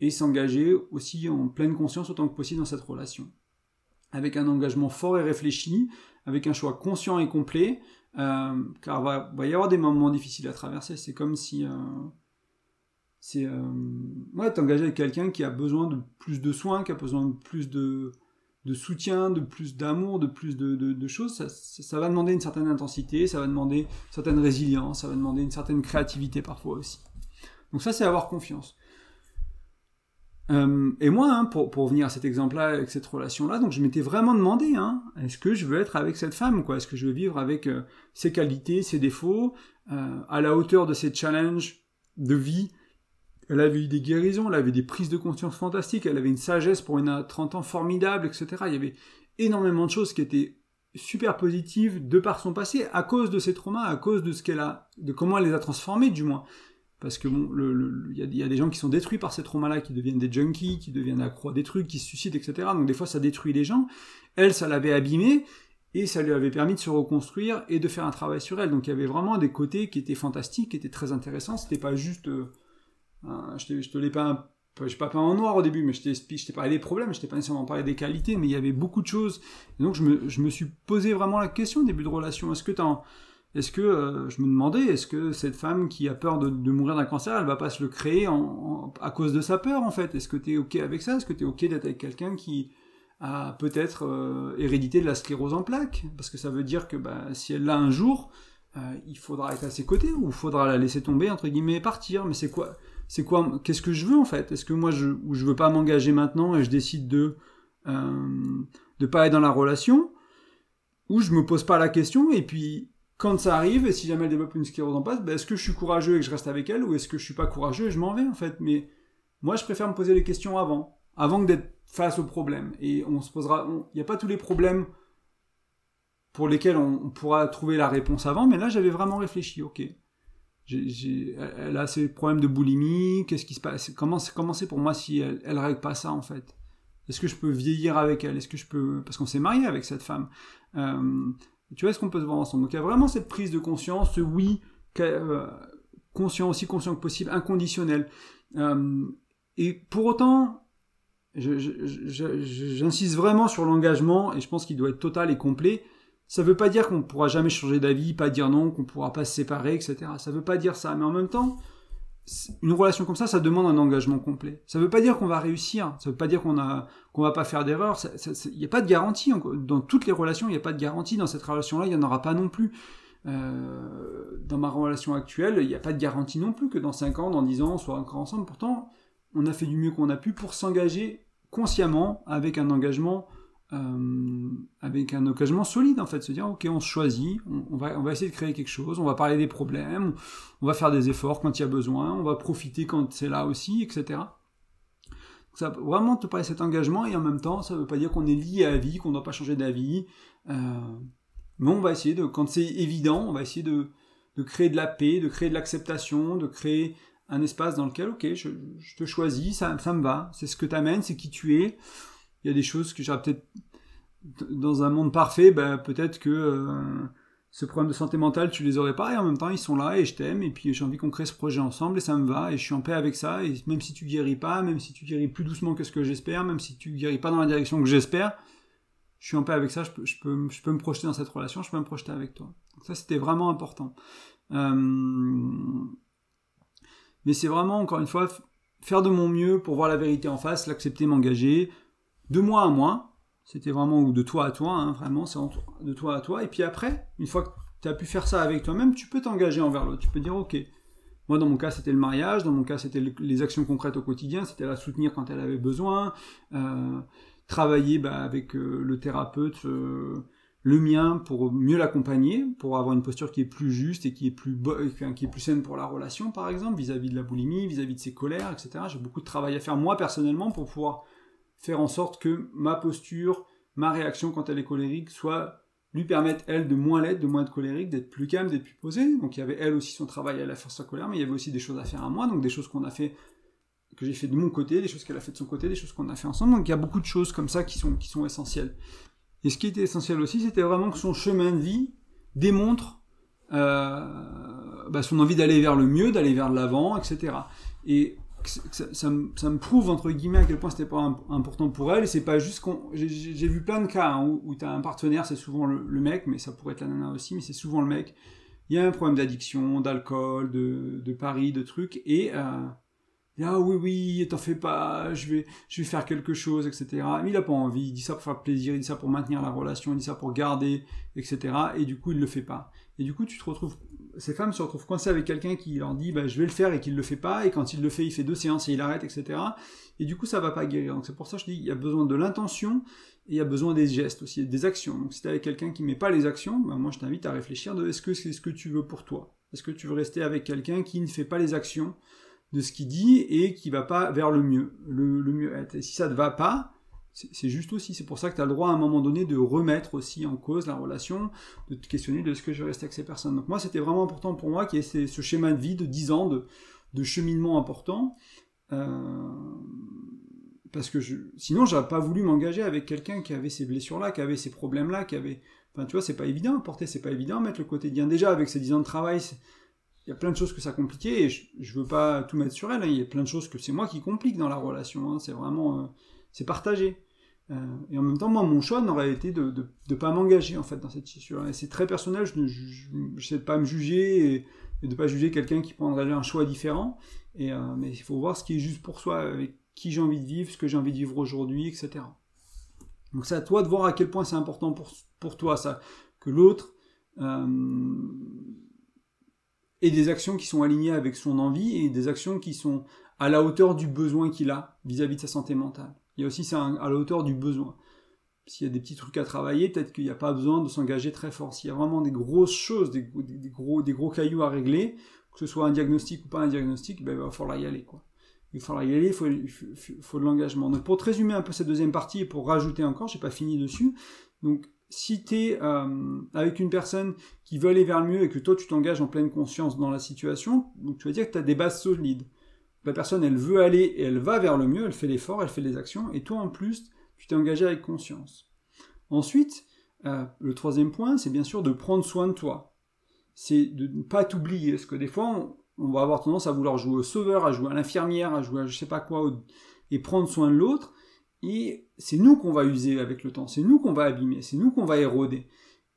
et s'engager aussi en pleine conscience autant que possible dans cette relation. Avec un engagement fort et réfléchi, avec un choix conscient et complet, euh, car il va, y avoir des moments difficiles à traverser. C'est comme si... Euh, c'est euh, ouais, t'engager avec quelqu'un qui a besoin de plus de soins, qui a besoin de plus de, de soutien, de plus d'amour, de plus de, de, choses. Ça, va demander une certaine intensité, ça va demander une certaine résilience, ça va demander une certaine créativité parfois aussi. Donc ça, c'est avoir confiance. Euh, et moi, hein, pour, pour venir à cet exemple-là, avec cette relation-là, donc je m'étais vraiment demandé, hein, est-ce que je veux être avec cette femme, quoi? Est-ce que je veux vivre avec euh, ses qualités, ses défauts, euh, à la hauteur de ses challenges de vie elle avait eu des guérisons, elle avait des prises de conscience fantastiques, elle avait une sagesse pour une 30 ans formidable, etc. Il y avait énormément de choses qui étaient super positives de par son passé, à cause de ses traumas, à cause de ce qu'elle a, de comment elle les a transformés, du moins. Parce que bon, il y, a des gens qui sont détruits par ces traumas-là, qui deviennent des junkies, qui deviennent accro à des trucs, qui se suicident, etc. Donc des fois, ça détruit les gens. Elle, ça l'avait abîmée, et ça lui avait permis de se reconstruire et de faire un travail sur elle. Donc il y avait vraiment des côtés qui étaient fantastiques, qui étaient très intéressants. C'était pas juste euh, Je, te, je te l'ai pas, pas peint en noir au début, mais je t'ai parlé des problèmes, je t'ai pas nécessairement parlé des qualités, mais il y avait beaucoup de choses. Donc je me, je me suis posé vraiment la question au début de relation. Est-ce que est-ce que euh, je me demandais, est-ce que cette femme qui a peur de, mourir d'un cancer, elle va pas se le créer à cause de sa peur en fait? Est-ce que tu es ok avec ça? Est-ce que tu es ok d'être avec quelqu'un qui a peut-être euh, hérédité de la sclérose en plaques? Parce que ça veut dire que bah, si elle l'a un jour, euh, il faudra être à ses côtés ou il faudra la laisser tomber entre guillemets et partir. Mais c'est quoi c'est quoi, qu'est-ce que je veux en fait? Est-ce que moi je, ou je veux pas m'engager maintenant et je décide de euh, de pas être dans la relation, ou je me pose pas la question et puis quand ça arrive et si jamais elle développe une sclérose en passe, ben est-ce que je suis courageux et que je reste avec elle ou est-ce que je suis pas courageux et je m'en vais en fait? Mais moi je préfère me poser les questions avant, avant que d'être face au problème. Et on se posera, il n'y a pas tous les problèmes pour lesquels on, pourra trouver la réponse avant, mais là j'avais vraiment réfléchi, ok. Elle a ces problèmes de boulimie, qu'est-ce qui se passe Comment c'est pour moi si elle, elle règle pas ça en fait? Est-ce que je peux vieillir avec elle? Est-ce que je peux parce qu'on s'est marié avec cette femme euh, Tu vois, est-ce qu'on peut se voir ensemble Donc il y a vraiment cette prise de conscience, ce oui euh, conscient aussi conscient que possible, inconditionnel. Euh, et pour autant, j'insiste vraiment sur l'engagement et je pense qu'il doit être total et complet. Ça ne veut pas dire qu'on ne pourra jamais changer d'avis, pas dire non, qu'on ne pourra pas se séparer, etc. Ça ne veut pas dire ça. Mais en même temps, une relation comme ça, ça demande un engagement complet. Ça ne veut pas dire qu'on va réussir. Ça ne veut pas dire qu'on a qu'on va pas faire d'erreur. Il n'y a pas de garantie. Dans toutes les relations, il n'y a pas de garantie. Dans cette relation-là, il n'y en aura pas non plus. Euh, dans ma relation actuelle, il n'y a pas de garantie non plus que dans 5 ans, dans 10 ans, on soit encore ensemble. Pourtant, on a fait du mieux qu'on a pu pour s'engager consciemment avec un engagement euh, avec un engagement solide en fait, se dire ok on se choisit, on, va, on va essayer de créer quelque chose, on va parler des problèmes, on va faire des efforts quand il y a besoin, on va profiter quand c'est là aussi, etc. Ça vraiment te parler cet engagement et en même temps ça veut pas dire qu'on est lié à la vie, qu'on ne doit pas changer d'avis, euh, mais on va essayer de, quand c'est évident, on va essayer de, de créer de la paix, de créer de l'acceptation, de créer un espace dans lequel, ok, je, te choisis, ça, ça me va, c'est ce que tu amènes, c'est qui tu es. Il y a des choses que j'aurais peut-être, dans un monde parfait, ben, peut-être que euh, ce problème de santé mentale, tu les aurais pas, et en même temps, ils sont là, et je t'aime, et puis j'ai envie qu'on crée ce projet ensemble, et ça me va, et je suis en paix avec ça, et même si tu guéris pas, même si tu guéris plus doucement que ce que j'espère, même si tu guéris pas dans la direction que j'espère, je suis en paix avec ça, je peux, je peux, je peux me projeter dans cette relation, je peux me projeter avec toi. Donc ça, c'était vraiment important. Euh, mais c'est vraiment, encore une fois, faire de mon mieux pour voir la vérité en face, l'accepter, m'engager, de moi à moi, c'était vraiment, ou de toi à toi, hein, vraiment, c'est de toi à toi, et puis après, une fois que tu as pu faire ça avec toi-même, tu peux t'engager envers l'autre, tu peux dire, ok, moi dans mon cas c'était le mariage, dans mon cas c'était les actions concrètes au quotidien, c'était la soutenir quand elle avait besoin, euh, travailler bah, avec euh, le thérapeute, euh, le mien pour mieux l'accompagner, pour avoir une posture qui est plus juste et qui est plus, qui est plus saine pour la relation, par exemple, vis-à-vis de la boulimie, vis-à-vis de ses colères, etc. J'ai beaucoup de travail à faire moi personnellement pour pouvoir faire en sorte que ma posture, ma réaction quand elle est colérique, soit lui permettre, elle, de moins l'être, de moins être colérique, d'être plus calme, d'être plus posée. Donc il y avait elle aussi son travail, elle a faire sa colère, mais il y avait aussi des choses à faire à moi, donc des choses qu'on a fait que j'ai fait de mon côté, des choses qu'elle a fait de son côté, des choses qu'on a fait ensemble. Donc il y a beaucoup de choses comme ça qui sont, qui sont essentielles. Et ce qui était essentiel aussi, c'était vraiment que son chemin de vie démontre euh, bah, son envie d'aller vers le mieux, d'aller vers l'avant, etc. Et ça, me, prouve, entre guillemets, à quel point c'était pas important pour elle. C'est pas juste qu'on. J'ai vu plein de cas hein, où, tu as un partenaire, c'est souvent le, mec, mais ça pourrait être la nana aussi, mais c'est souvent le mec. Il y a un problème d'addiction, d'alcool, de, de paris, de trucs, et. Euh, ah oui, oui, t'en fais pas, je vais, je vais faire quelque chose, etc. Mais il a pas envie, il dit ça pour faire plaisir, il dit ça pour maintenir la relation, il dit ça pour garder, etc. Et du coup, il le fait pas. Et du coup, tu te retrouves, ces femmes se retrouvent coincées avec quelqu'un qui leur dit, bah, je vais le faire et qui le fait pas, et quand il le fait, il fait deux séances et il arrête, etc. Et du coup, ça va pas guérir. Donc c'est pour ça que je dis, il y a besoin de l'intention et il y a besoin des gestes aussi, des actions. Donc si t'es avec quelqu'un qui met pas les actions, bah, moi je t'invite à réfléchir de est-ce que c'est ce que tu veux pour toi? Est-ce que tu veux rester avec quelqu'un qui ne fait pas les actions? de ce qu'il dit et qui va pas vers le mieux, le, mieux être? Et si ça ne va pas, c'est juste aussi, c'est pour ça que tu as le droit à un moment donné de remettre aussi en cause la relation, de te questionner de ce que je vais rester avec ces personnes. Donc moi, c'était vraiment important pour moi qu'il y ait ce schéma de vie de 10 ans de, cheminement important. Euh, parce que je, sinon, j'aurais pas voulu m'engager avec quelqu'un qui avait ces blessures-là, qui avait ces problèmes-là, qui avait... Enfin, tu vois, c'est pas évident, porter, c'est pas évident, mettre le quotidien. Déjà, avec ces 10 ans de travail, il y a plein de choses que ça compliquait et je, je veux pas tout mettre sur elle. Hein. Il y a plein de choses que c'est moi qui complique dans la relation. Hein. C'est vraiment, euh, c'est partagé. Euh, et en même temps, moi, mon choix n'aurait été de ne pas m'engager en fait dans cette situation. C'est très personnel. Je ne sais pas me juger et, de de pas juger quelqu'un qui prendrait un choix différent. Euh, mais il faut voir ce qui est juste pour soi, avec qui j'ai envie de vivre, ce que j'ai envie de vivre aujourd'hui, etc. Donc c'est à toi de voir à quel point c'est important pour, pour toi que l'autre et des actions qui sont alignées avec son envie et des actions qui sont à la hauteur du besoin qu'il a vis-à-vis de sa santé mentale. Il y a aussi ça à la hauteur du besoin. S'il y a des petits trucs à travailler, peut-être qu'il n'y a pas besoin de s'engager très fort. S'il y a vraiment des grosses choses, des, gros, des gros cailloux à régler, que ce soit un diagnostic ou pas un diagnostic, ben, il va falloir y aller. Quoi. Il va falloir y aller, il faut, faut, de l'engagement. Donc pour te résumer un peu cette deuxième partie et pour rajouter encore, j'ai pas fini dessus. Donc si tu es euh, avec une personne qui veut aller vers le mieux et que toi tu t'engages en pleine conscience dans la situation, donc tu vas dire que tu as des bases solides. La personne, elle veut aller et elle va vers le mieux, elle fait l'effort, elle fait les actions, et toi en plus, tu t'es engagé avec conscience. Ensuite, euh, le troisième point, c'est bien sûr de prendre soin de toi. C'est de ne pas t'oublier, parce que des fois, on, va avoir tendance à vouloir jouer au sauveur, à jouer à l'infirmière, à jouer à je sais pas quoi, et prendre soin de l'autre, et c'est nous qu'on va user avec le temps, c'est nous qu'on va abîmer, c'est nous qu'on va éroder.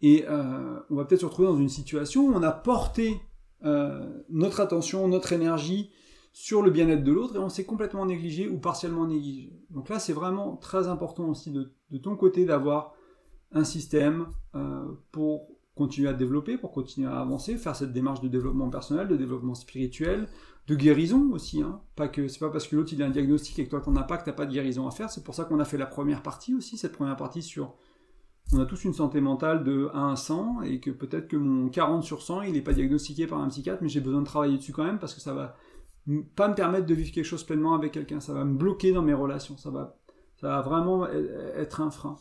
Et euh, on va peut-être se retrouver dans une situation où on a porté euh, notre attention, notre énergie sur le bien-être de l'autre et on s'est complètement négligé ou partiellement négligé. Donc là, c'est vraiment très important aussi de, ton côté d'avoir un système euh, pour continuer à développer, pour continuer à avancer, faire cette démarche de développement personnel, de développement spirituel, de guérison aussi. Hein. Pas que c'est pas parce que l'autre il a un diagnostic et que toi t'en as pas que t'as pas de guérison à faire. C'est pour ça qu'on a fait la première partie aussi, cette première partie sur on a tous une santé mentale de 1 à 100 et que peut-être que mon 40 sur 100 il n'est pas diagnostiqué par un psychiatre, mais j'ai besoin de travailler dessus quand même parce que ça va pas me permettre de vivre quelque chose pleinement avec quelqu'un. Ça va me bloquer dans mes relations. Ça va, ça va vraiment e-, e-, être un frein.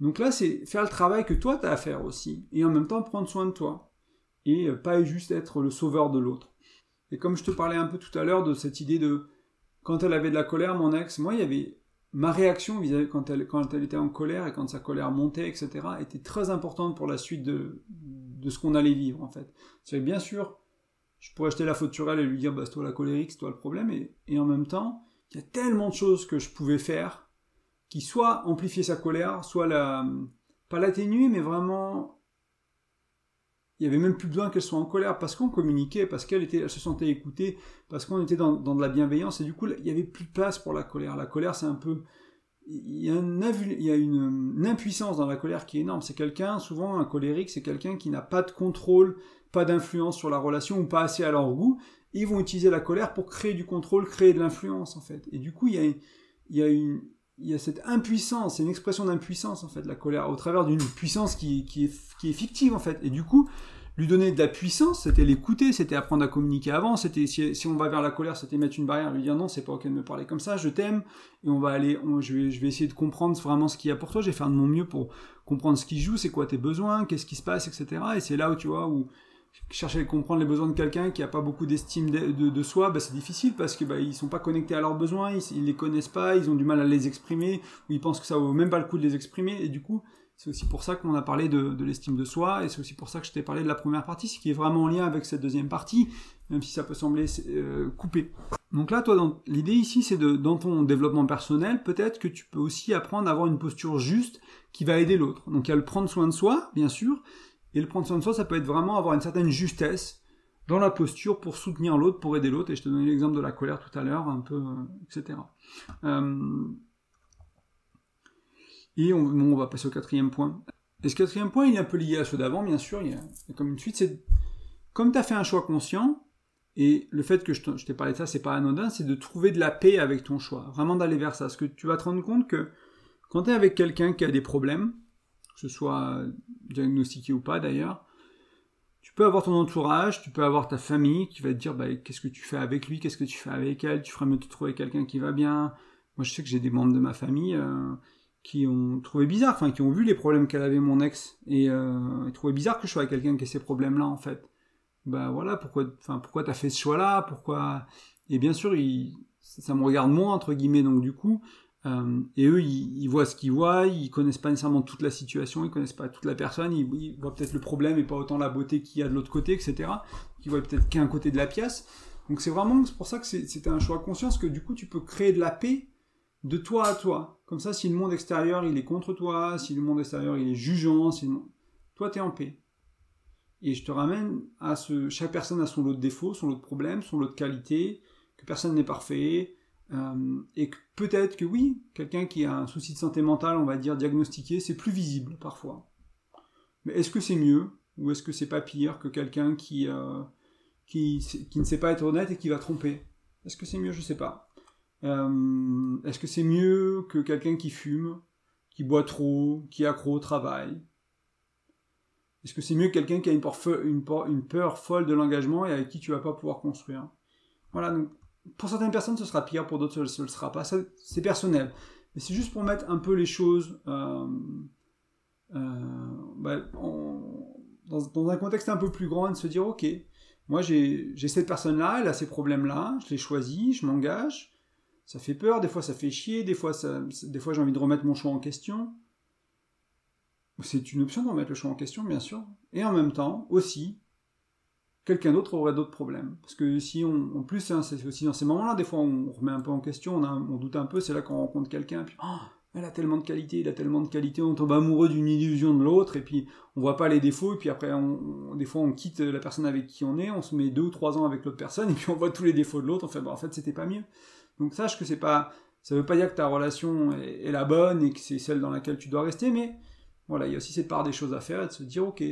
Donc là, c'est faire le travail que toi, tu as à faire aussi. Et en même temps, prendre soin de toi. Et euh, pas juste être le sauveur de l'autre. Et comme je te parlais un peu tout à l'heure de cette idée de quand elle avait de la colère, mon ex, moi, il y avait ma réaction vis-à-vis quand elle, quand elle était en colère et quand sa colère montait, etc., était très importante pour la suite de, de ce qu'on allait vivre, en fait. C'est bien sûr, je pourrais acheter la faute sur elle et lui dire bah c'est toi la colérique, c'est toi le problème, et, en même temps, il y a tellement de choses que je pouvais faire qui soit amplifier sa colère, soit la pas l'atténuer, mais vraiment il y avait même plus besoin qu'elle soit en colère parce qu'on communiquait, parce qu'elle était, elle se sentait écoutée, parce qu'on était dans, de la bienveillance et du coup il y avait plus de place pour la colère. La colère c'est un peu il y a, une, impuissance dans la colère qui est énorme. C'est quelqu'un, souvent un colérique, c'est quelqu'un qui n'a pas de contrôle, pas d'influence sur la relation ou pas assez à leur goût, ils vont utiliser la colère pour créer du contrôle, créer de l'influence en fait. Et du coup, il y a, il y a, cette impuissance, c'est une expression d'impuissance en fait, la colère, au travers d'une puissance qui, qui, est, qui est fictive en fait. Et du coup, lui donner de la puissance, c'était l'écouter, c'était apprendre à communiquer avant, c'était si, on va vers la colère, c'était mettre une barrière, lui dire non, c'est pas ok de me parler comme ça, je t'aime, et on va aller, je, vais, je vais essayer de comprendre vraiment ce qu'il y a pour toi, je vais faire de mon mieux pour comprendre ce qui joue, c'est quoi tes besoins, qu'est-ce qui se passe, etc. Et c'est là où tu vois, où chercher à comprendre les besoins de quelqu'un qui n'a pas beaucoup d'estime de, soi, bah, c'est difficile parce que bah, ils sont pas connectés à leurs besoins, ils, ne les connaissent pas, ils ont du mal à les exprimer, ou ils pensent que ça vaut même pas le coup de les exprimer, et du coup, c'est aussi pour ça qu'on a parlé de, l'estime de soi, et c'est aussi pour ça que je t'ai parlé de la première partie, ce qui est vraiment en lien avec cette deuxième partie, même si ça peut sembler euh, coupé. Donc là, toi, l'idée ici, c'est de, dans ton développement personnel, peut-être que tu peux aussi apprendre à avoir une posture juste qui va aider l'autre. Donc il y a le prendre soin de soi, bien sûr, et le prendre soin de soi, ça peut être vraiment avoir une certaine justesse dans la posture pour soutenir l'autre, pour aider l'autre. Et je te donnais l'exemple de la colère tout à l'heure, un peu, euh, etc. et on, va passer au quatrième point. Et ce quatrième point, il est un peu lié à ceux d'avant, bien sûr. Il y, a, comme une suite, c'est comme tu as fait un choix conscient, et le fait que je t'ai parlé de ça, c'est pas anodin, c'est de trouver de la paix avec ton choix. Vraiment d'aller vers ça. Parce que tu vas te rendre compte que quand tu es avec quelqu'un qui a des problèmes, que ce soit diagnostiqué ou pas d'ailleurs, tu peux avoir ton entourage, tu peux avoir ta famille qui va te dire bah, qu'est-ce que tu fais avec lui, qu'est-ce que tu fais avec elle, tu ferais mieux de trouver quelqu'un qui va bien. Moi je sais que j'ai des membres de ma famille euh, qui ont trouvé bizarre, enfin qui ont vu les problèmes qu'elle avait mon ex et, euh, trouvé bizarre que je sois avec quelqu'un qui a ces problèmes-là en fait. Bah voilà, pourquoi, enfin pourquoi t'as fait ce choix-là, pourquoi? Et bien sûr, ça me regarde moins entre guillemets, donc du coup, euh, et eux, ils, voient ce qu'ils voient, ils connaissent pas nécessairement toute la situation, ils connaissent pas toute la personne, ils, voient peut-être le problème et pas autant la beauté qu'il y a de l'autre côté, etc. Ils voient peut-être qu'un côté de la pièce. Donc c'est vraiment pour ça que c'était un choix conscience que du coup tu peux créer de la paix de toi à toi. Comme ça, si le monde extérieur il est contre toi, si le monde extérieur il est jugeant, si toi tu es en paix. Et je te ramène à ce chaque personne a son lot de défauts, son lot de problèmes, son lot de qualités, que personne n'est parfait, euh, et peut-être que oui, quelqu'un qui a un souci de santé mentale, on va dire diagnostiqué, c'est plus visible parfois. Mais est-ce que c'est mieux Ou est-ce que c'est pas pire que quelqu'un qui, euh, qui, ne sait pas être honnête et qui va tromper? Est-ce que c'est mieux? Je sais pas. Euh, est-ce que c'est mieux que quelqu'un qui fume, qui boit trop, qui accro au travail? Est-ce que c'est mieux que quelqu'un qui a une peur, folle de l'engagement et avec qui tu vas pas pouvoir construire? Voilà, donc pour certaines personnes ce sera pire, pour d'autres ce ne sera pas. C'est personnel. Mais c'est juste pour mettre un peu les choses euh, euh, bah, dans, un contexte un peu plus grand et de se dire ok, moi j'ai cette personne-là, elle a ces problèmes-là, je l'ai choisi, je m'engage. Ça fait peur, des fois ça fait chier, des fois, des fois j'ai envie de remettre mon choix en question. C'est une option de remettre le choix en question, bien sûr. Et en même temps, aussi, quelqu'un d'autre aurait d'autres problèmes. Parce que si on, en plus, hein, c'est aussi dans ces moments-là, des fois on remet un peu en question, on, doute un peu, c'est là qu'on rencontre quelqu'un, puis oh, elle a tellement de qualité, il a tellement de qualité, on tombe amoureux d'une illusion de l'autre, et puis on voit pas les défauts, et puis après, des fois on quitte la personne avec qui on est, on se met deux ou trois ans avec l'autre personne, et puis on voit tous les défauts de l'autre, on fait, bah, en fait, c'était pas mieux. Donc sache que c'est pas, ça veut pas dire que ta relation est, la bonne et que c'est celle dans laquelle tu dois rester, mais voilà, il y a aussi cette part des choses à faire et de se dire, ok,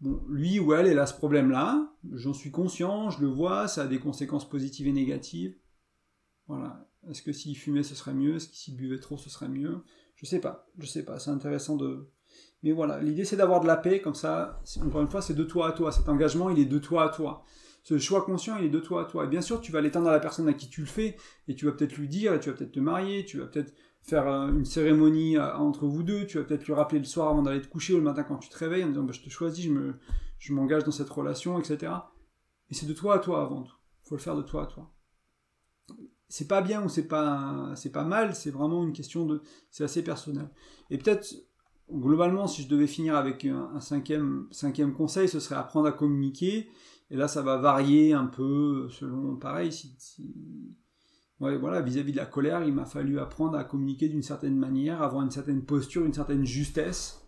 Bon, lui ou elle, elle a ce problème-là, j'en suis conscient, je le vois, ça a des conséquences positives et négatives. Voilà. Est-ce que s'il fumait, ce serait mieux? Est-ce que s'il buvait trop, ce serait mieux? Je sais pas, je sais pas, c'est intéressant de... Mais voilà, l'idée c'est d'avoir de la paix, comme ça, encore une fois, c'est de toi à toi. Cet engagement, il est de toi à toi. Ce choix conscient, il est de toi à toi. Et bien sûr, tu vas l'éteindre à la personne à qui tu le fais, et tu vas peut-être lui dire, et tu vas peut-être te marier, tu vas peut-être faire euh, une cérémonie euh, entre vous deux, tu vas peut-être lui rappeler le soir avant d'aller te coucher ou le matin quand tu te réveilles en disant bah, je te choisis, je, me, je m'engage dans cette relation, etc. Et c'est de toi à toi avant tout. faut le faire de toi à toi. C'est pas bien ou c'est pas, pas mal, c'est vraiment une question de. C'est assez personnel. Et peut-être, globalement, si je devais finir avec un, cinquième, cinquième conseil, ce serait apprendre à communiquer. Et là, ça va varier un peu selon, pareil, si ouais, voilà, vis-à-vis de la colère, il m'a fallu apprendre à communiquer d'une certaine manière, avoir une certaine posture, une certaine justesse,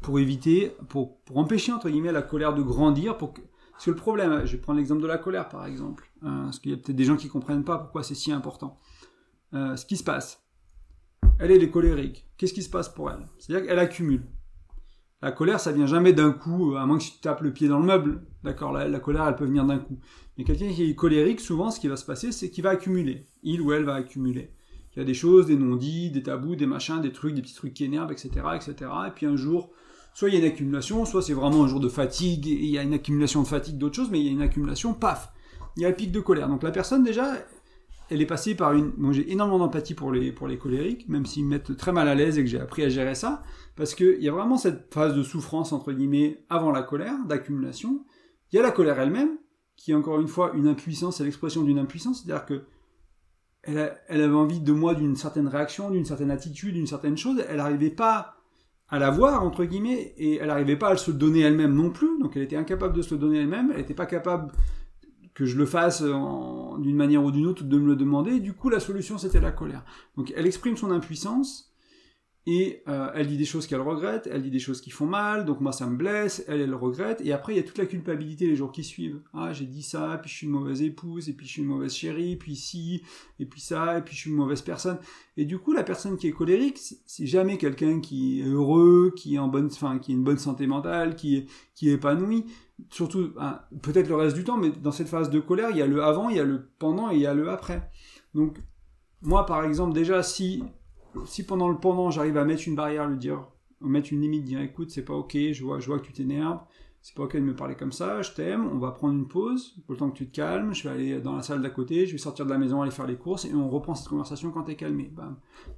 pour éviter, pour, pour empêcher, entre guillemets, la colère de grandir, parce que le problème, je vais prendre l'exemple de la colère, par exemple, hein, parce qu'il y a peut-être des gens qui ne comprennent pas pourquoi c'est si important. Euh, ce qui se passe, elle, est colérique. Qu'est-ce qui se passe pour elle? C'est-à-dire qu'elle accumule. La colère, ça vient jamais d'un coup, à moins que tu tapes le pied dans le meuble. D'accord, la, colère, elle peut venir d'un coup. Mais quelqu'un qui est colérique, souvent, ce qui va se passer, c'est qu'il va accumuler. Il ou elle va accumuler. Il y a des choses, des non-dits, des tabous, des machins, des trucs, des petits trucs qui énervent, etc., etc. Et puis un jour, soit il y a une accumulation, soit c'est vraiment un jour de fatigue, et il y a une accumulation de fatigue d'autres choses, mais il y a une accumulation, paf, il y a le pic de colère. Donc la personne, déjà, elle est passée par une... Moi, j'ai énormément d'empathie pour les, pour les colériques, même s'ils me mettent très mal à l'aise et que j'ai appris à gérer ça, parce qu'il y a vraiment cette phase de souffrance, entre guillemets, avant la colère, d'accumulation. Il y a la colère elle-même, qui est encore une fois une impuissance, c'est l'expression d'une impuissance, c'est-à-dire que elle, elle, avait envie de moi d'une certaine réaction, d'une certaine attitude, d'une certaine chose, elle n'arrivait pas à la voir, entre guillemets, et elle n'arrivait pas à se donner elle-même non plus, donc elle était incapable de se donner elle-même, elle n'était pas capable que je le fasse d'une manière ou d'une autre, de me le demander. Du coup, la solution, c'était la colère. Donc, elle exprime son impuissance, et euh, elle dit des choses qu'elle regrette, elle dit des choses qui font mal, donc moi ça me blesse, elle, elle regrette, et après il y a toute la culpabilité les jours qui suivent. Ah, j'ai dit ça, puis je suis une mauvaise épouse, et puis je suis une mauvaise chérie, puis si, et puis ça, et puis je suis une mauvaise personne. Et du coup, la personne qui est colérique, c'est jamais quelqu'un qui est heureux, qui est en bonne, enfin, qui a une bonne santé mentale, qui est, qui est épanoui surtout hein, peut-être le reste du temps, mais dans cette phase de colère, il y a le avant, il y a le pendant et il y a le après. Donc moi par exemple déjà si si pendant le pendant j'arrive à mettre une barrière, lui dire mettre une limite, dire écoute c'est pas ok, je vois je vois que tu t'énerves, c'est pas ok de me parler comme ça, je t'aime, on va prendre une pause pour le temps que tu te calmes, je vais aller dans la salle d'à côté, je vais sortir de la maison aller faire les courses et on reprend cette conversation quand t'es calmé.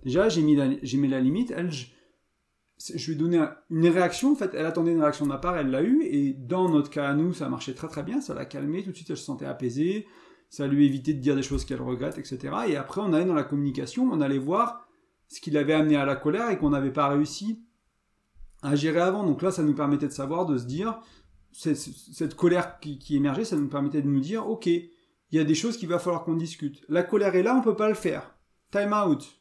Déjà j'ai mis j'ai mis la limite, elle je, lui ai donné une réaction, en fait, elle attendait une réaction de ma part, elle l'a eu, et dans notre cas à nous, ça marchait très très bien, ça l'a calmée, tout de suite elle se sentait apaisée, ça lui évitait de dire des choses qu'elle regrette, etc. Et après, on allait dans la communication, on allait voir ce qui l'avait amené à la colère et qu'on n'avait pas réussi à gérer avant. Donc là, ça nous permettait de savoir, de se dire, cette, colère qui, émergeait, ça nous permettait de nous dire, ok, il y a des choses qu'il va falloir qu'on discute. La colère est là, on peut pas le faire. Time out.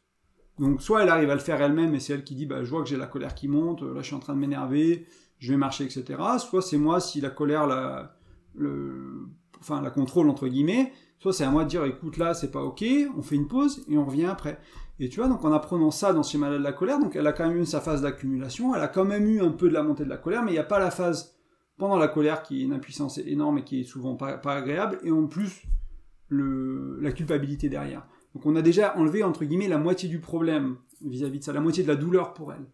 Donc soit elle arrive à le faire elle-même et c'est elle qui dit bah je vois que j'ai la colère qui monte, là je suis en train de m'énerver, je vais marcher, etc. Soit c'est moi si la colère la, enfin la contrôle entre guillemets, soit c'est à moi de dire écoute là c'est pas ok, on fait une pause et on revient après. Et tu vois donc en apprenant ça dans ce malade de la colère, donc elle a quand même eu sa phase d'accumulation, elle a quand même eu un peu de la montée de la colère, mais il n'y a pas la phase pendant la colère qui est une impuissance énorme et qui est souvent pas, pas agréable, et en plus le, la culpabilité derrière. Donc on a déjà enlevé entre guillemets la moitié du problème vis-à-vis de ça, la moitié de la douleur pour elle.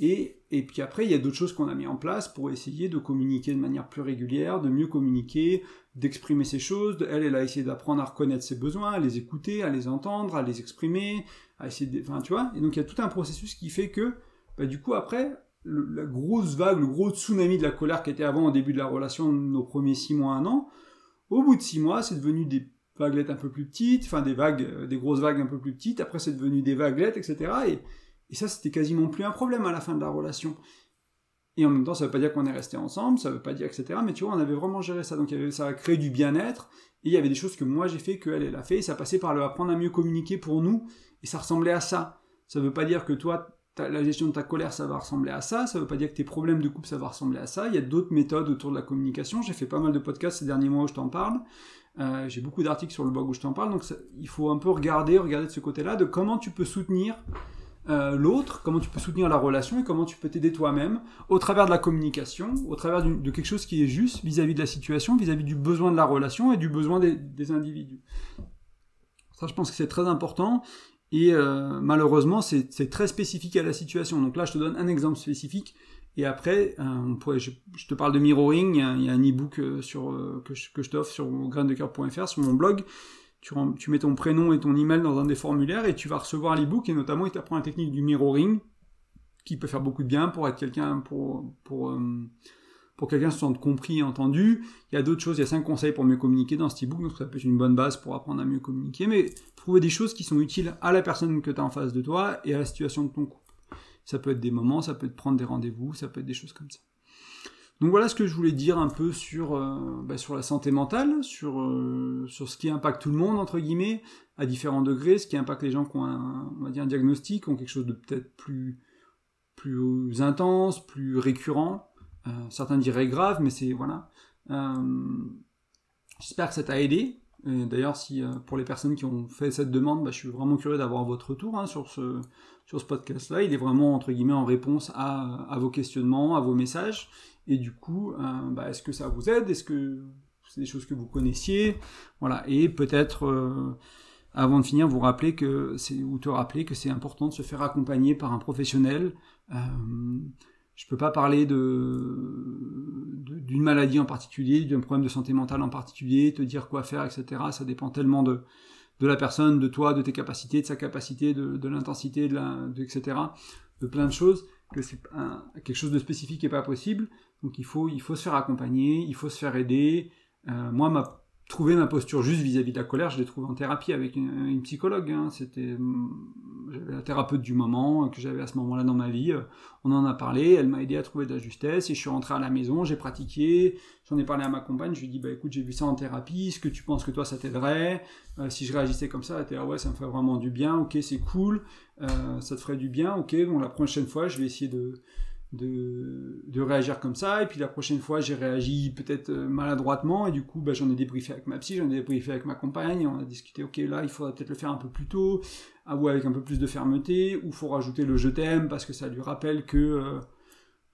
Et, puis après, il y a d'autres choses qu'on a mis en place pour essayer de communiquer de manière plus régulière, de mieux communiquer, d'exprimer ses choses. Elle, elle a essayé d'apprendre à reconnaître ses besoins, à les écouter, à les entendre, à les exprimer, à essayer de... Enfin, tu vois Et donc il y a tout un processus qui fait que, bah, du coup, après, la grosse vague, le gros tsunami de la colère qui était avant au début de la relation, nos premiers six mois, un an, au bout de six mois, c'est devenu des vaguelettes un peu plus petites, enfin des vagues, euh, des grosses vagues un peu plus petites, après c'est devenu des vaguelettes, etc. Et, et ça, c'était quasiment plus un problème à la fin de la relation. Et en même temps, ça veut pas dire qu'on est resté ensemble, ça veut pas dire, etc. Mais tu vois, on avait vraiment géré ça. Donc ça a créé du bien-être. Et il y avait des choses que moi j'ai fait, qu'elle, elle a fait. Et ça passait par le apprendre à mieux communiquer pour nous. Et ça ressemblait à ça. Ça veut pas dire que toi, la gestion de ta colère, ça va ressembler à ça. Ça veut pas dire que tes problèmes de couple, ça va ressembler à ça. Il y a d'autres méthodes autour de la communication. J'ai fait pas mal de podcasts ces derniers mois où je t'en parle. Euh, j'ai beaucoup d'articles sur le blog où je t'en parle. Donc il faut un peu regarder, regarder de ce côté-là, de comment tu peux soutenir euh, l'autre, comment tu peux soutenir la relation et comment tu peux t'aider toi-même au travers de la communication, au travers de quelque chose qui est juste vis-à-vis de la situation, vis-à-vis du besoin de la relation et du besoin des, individus. Ça, je pense que c'est très important et euh, malheureusement, c'est très spécifique à la situation. Donc là, je te donne un exemple spécifique. Et après, euh, je, te parle de mirroring, il y a, un e-book que je, que je t'offre sur graindecoeur.fr, sur mon blog, tu, mets ton prénom et ton email dans un des formulaires et tu vas recevoir l'ebook et notamment il t'apprend la technique du mirroring qui peut faire beaucoup de bien pour être quelqu'un pour pour euh, pour quelqu'un se sente compris et entendu. Il y a d'autres choses, il y a cinq conseils pour mieux communiquer dans cet ebook, donc ça peut être une bonne base pour apprendre à mieux communiquer, mais trouver des choses qui sont utiles à la personne que tu as en face de toi et à la situation de ton couple. Ça peut être des moments, ça peut être prendre des rendez-vous, ça peut être des choses comme ça. Donc voilà ce que je voulais dire un peu sur, euh, bah, la santé mentale, sur, euh, sur ce qui impacte tout le monde, entre guillemets, à différents degrés, ce qui impacte les gens qui ont un, on va dire diagnostic, ont quelque chose de peut-être plus, intense, plus récurrent. Euh, certains diraient grave, mais c'est voilà. J'espère que ça t'a aidé. D'ailleurs, si pour les personnes qui ont fait cette demande, bah, je suis vraiment curieux d'avoir votre retour hein, sur ce, podcast-là. Il est vraiment entre guillemets en réponse à vos questionnements, à vos messages. Et du coup, euh, bah, est-ce que ça vous aide? Est-ce que c'est des choses que vous connaissiez? Voilà. Et peut-être, euh, avant de finir, vous rappeler que c'est ou te rappeler que c'est important de se faire accompagner par un professionnel. Euh, je peux pas parler d'une maladie en particulier, d'un problème de santé mentale en particulier, te dire quoi faire, etc. Ça dépend tellement de la personne, de toi, de tes capacités, de sa capacité, de, l'intensité, etc. De plein de choses que c'est quelque chose de spécifique et pas possible. Donc il faut, il faut se faire accompagner, il faut se faire aider. Euh, moi, trouver ma posture juste vis-à-vis de la colère, je l'ai trouvé en thérapie avec une, psychologue. Hein. C'était, mm, la thérapeute du moment que j'avais à ce moment-là dans ma vie. On en a parlé, elle m'a aidé à trouver de la justesse et je suis rentré à la maison, j'ai pratiqué, j'en ai parlé à ma compagne, je lui ai dit bah écoute j'ai vu ça en thérapie, est-ce que tu penses que toi ça t'aiderait? Euh, Si je réagissais comme ça, elle était ah ouais ça me ferait vraiment du bien, ok c'est cool, euh, ça te ferait du bien, ok bon la prochaine fois je vais essayer de de, réagir comme ça. Et puis la prochaine fois, j'ai réagi peut-être euh, maladroitement. Et du coup, bah, j'en ai débriefé avec ma psy, j'en ai débriefé avec ma compagne. On a discuté, ok, là, il faudrait peut-être le faire un peu plus tôt, ou avec un peu plus de fermeté, ou faut rajouter le je t'aime parce que ça lui rappelle que. Euh,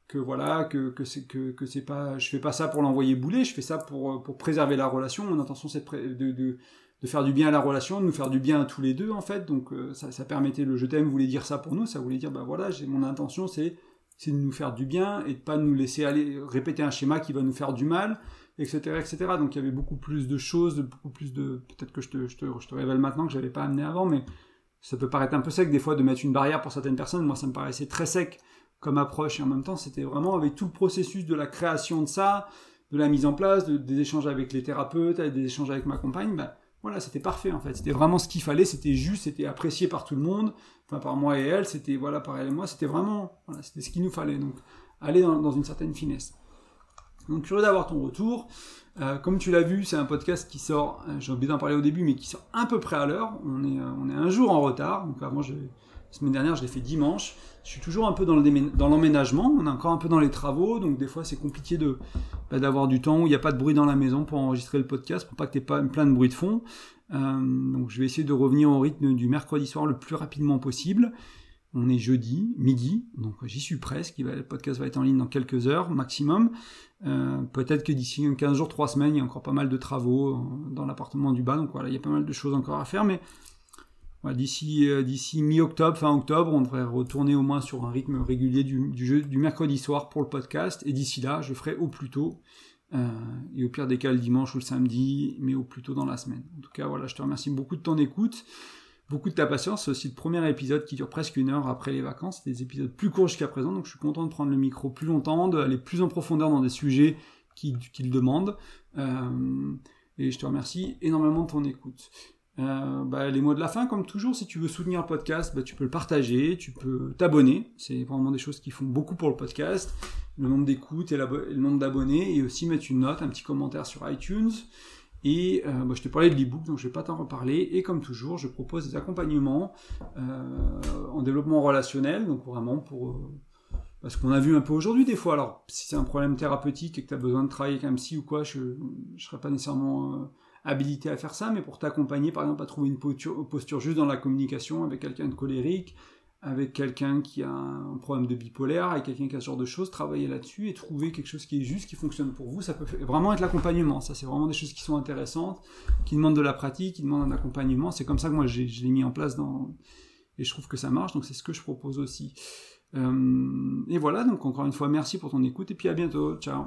que voilà que, que c'est que, que c'est pas je fais pas ça pour l'envoyer bouler je fais ça pour, euh, pour préserver la relation mon intention c'est de, de, faire du bien à la relation de nous faire du bien à tous les deux en fait donc ça, ça permettait le je t'aime voulait dire ça pour nous ça voulait dire bah voilà j'ai mon intention c'est c'est de nous faire du bien et de pas nous laisser aller répéter un schéma qui va nous faire du mal, etc., etc. Donc il y avait beaucoup plus de choses, beaucoup plus de peut-être que je te, je te, je te révèle maintenant que j'avais pas amené avant, mais ça peut paraître un peu sec des fois de mettre une barrière pour certaines personnes. Moi, ça me paraissait très sec comme approche et en même temps, c'était vraiment avec tout le processus de la création de ça, de la mise en place, des échanges avec les thérapeutes, des échanges avec ma compagne. Bah, voilà, c'était parfait en fait. C'était vraiment ce qu'il fallait, c'était juste, c'était apprécié par tout le monde, enfin par moi et elle, c'était voilà, par elle et moi, c'était vraiment, voilà, c'était ce qu'il nous fallait. Donc, aller dans, une certaine finesse. Donc, curieux d'avoir ton retour. Euh, comme tu l'as vu, c'est un podcast qui sort, euh, j'ai oublié d'en parler au début, mais qui sort à peu près à l'heure. On est, euh, on est un jour en retard. Donc, avant, la semaine dernière, je l'ai fait dimanche. Je suis toujours un peu dans l'emménagement, on est encore un peu dans les travaux, donc des fois c'est compliqué de bah, d'avoir du temps où il n'y a pas de bruit dans la maison pour enregistrer le podcast, pour pas que tu pas plein de bruit de fond. Euh, donc je vais essayer de revenir au rythme du mercredi soir le plus rapidement possible. On est jeudi, midi, donc j'y suis presque. Le podcast va être en ligne dans quelques heures maximum. Euh, peut-être que d'ici 15 jours, 3 semaines, il y a encore pas mal de travaux euh, dans l'appartement du bas. Donc voilà, il y a pas mal de choses encore à faire. Mais d'ici, euh, d'ici mi-octobre, fin octobre, on devrait retourner au moins sur un rythme régulier du, mercredi soir pour le podcast. Et d'ici là, je ferai au plus tôt. et au pire des cas, le dimanche ou le samedi, mais au plus tôt dans la semaine. En tout cas, voilà, je te remercie beaucoup de ton écoute beaucoup de ta patience. C'est aussi le premier épisode qui dure presque une heure après les vacances. Des épisodes plus courts jusqu'à présent, donc je suis content de prendre le micro plus longtemps, d'aller plus en profondeur dans des sujets qui, le demandent. Euh, et je te remercie énormément de ton écoute. Euh, bah, les mots de la fin, comme toujours, si tu veux soutenir le podcast, bah, tu peux le partager, tu peux t'abonner. C'est vraiment des choses qui font beaucoup pour le podcast. Le nombre d'écoutes et, le nombre d'abonnés, et aussi mettre une note, un petit commentaire sur iTunes. Et euh, bah, je te parlais de l'ebook, donc je ne vais pas t'en reparler. Et comme toujours, je propose des accompagnements euh, en développement relationnel, donc vraiment pour... Parce qu'on a vu un peu aujourd'hui des fois, alors si c'est un problème thérapeutique et que tu as besoin de travailler avec un ou quoi, je ne serais pas nécessairement habilité à faire ça, mais pour t'accompagner par exemple à trouver une posture juste dans la communication avec quelqu'un de colérique, avec quelqu'un qui a un problème de bipolaire, avec quelqu'un qui a ce genre de choses, travailler là-dessus et trouver quelque chose qui est juste, qui fonctionne pour vous. Ça peut vraiment être l'accompagnement. Ça, c'est vraiment des choses qui sont intéressantes, qui demandent de la pratique, qui demandent un accompagnement. C'est comme ça que moi, je l'ai mis en place dans... et je trouve que ça marche. Donc, c'est ce que je propose aussi. Euh, et voilà, donc encore une fois, merci pour ton écoute et puis à bientôt. Ciao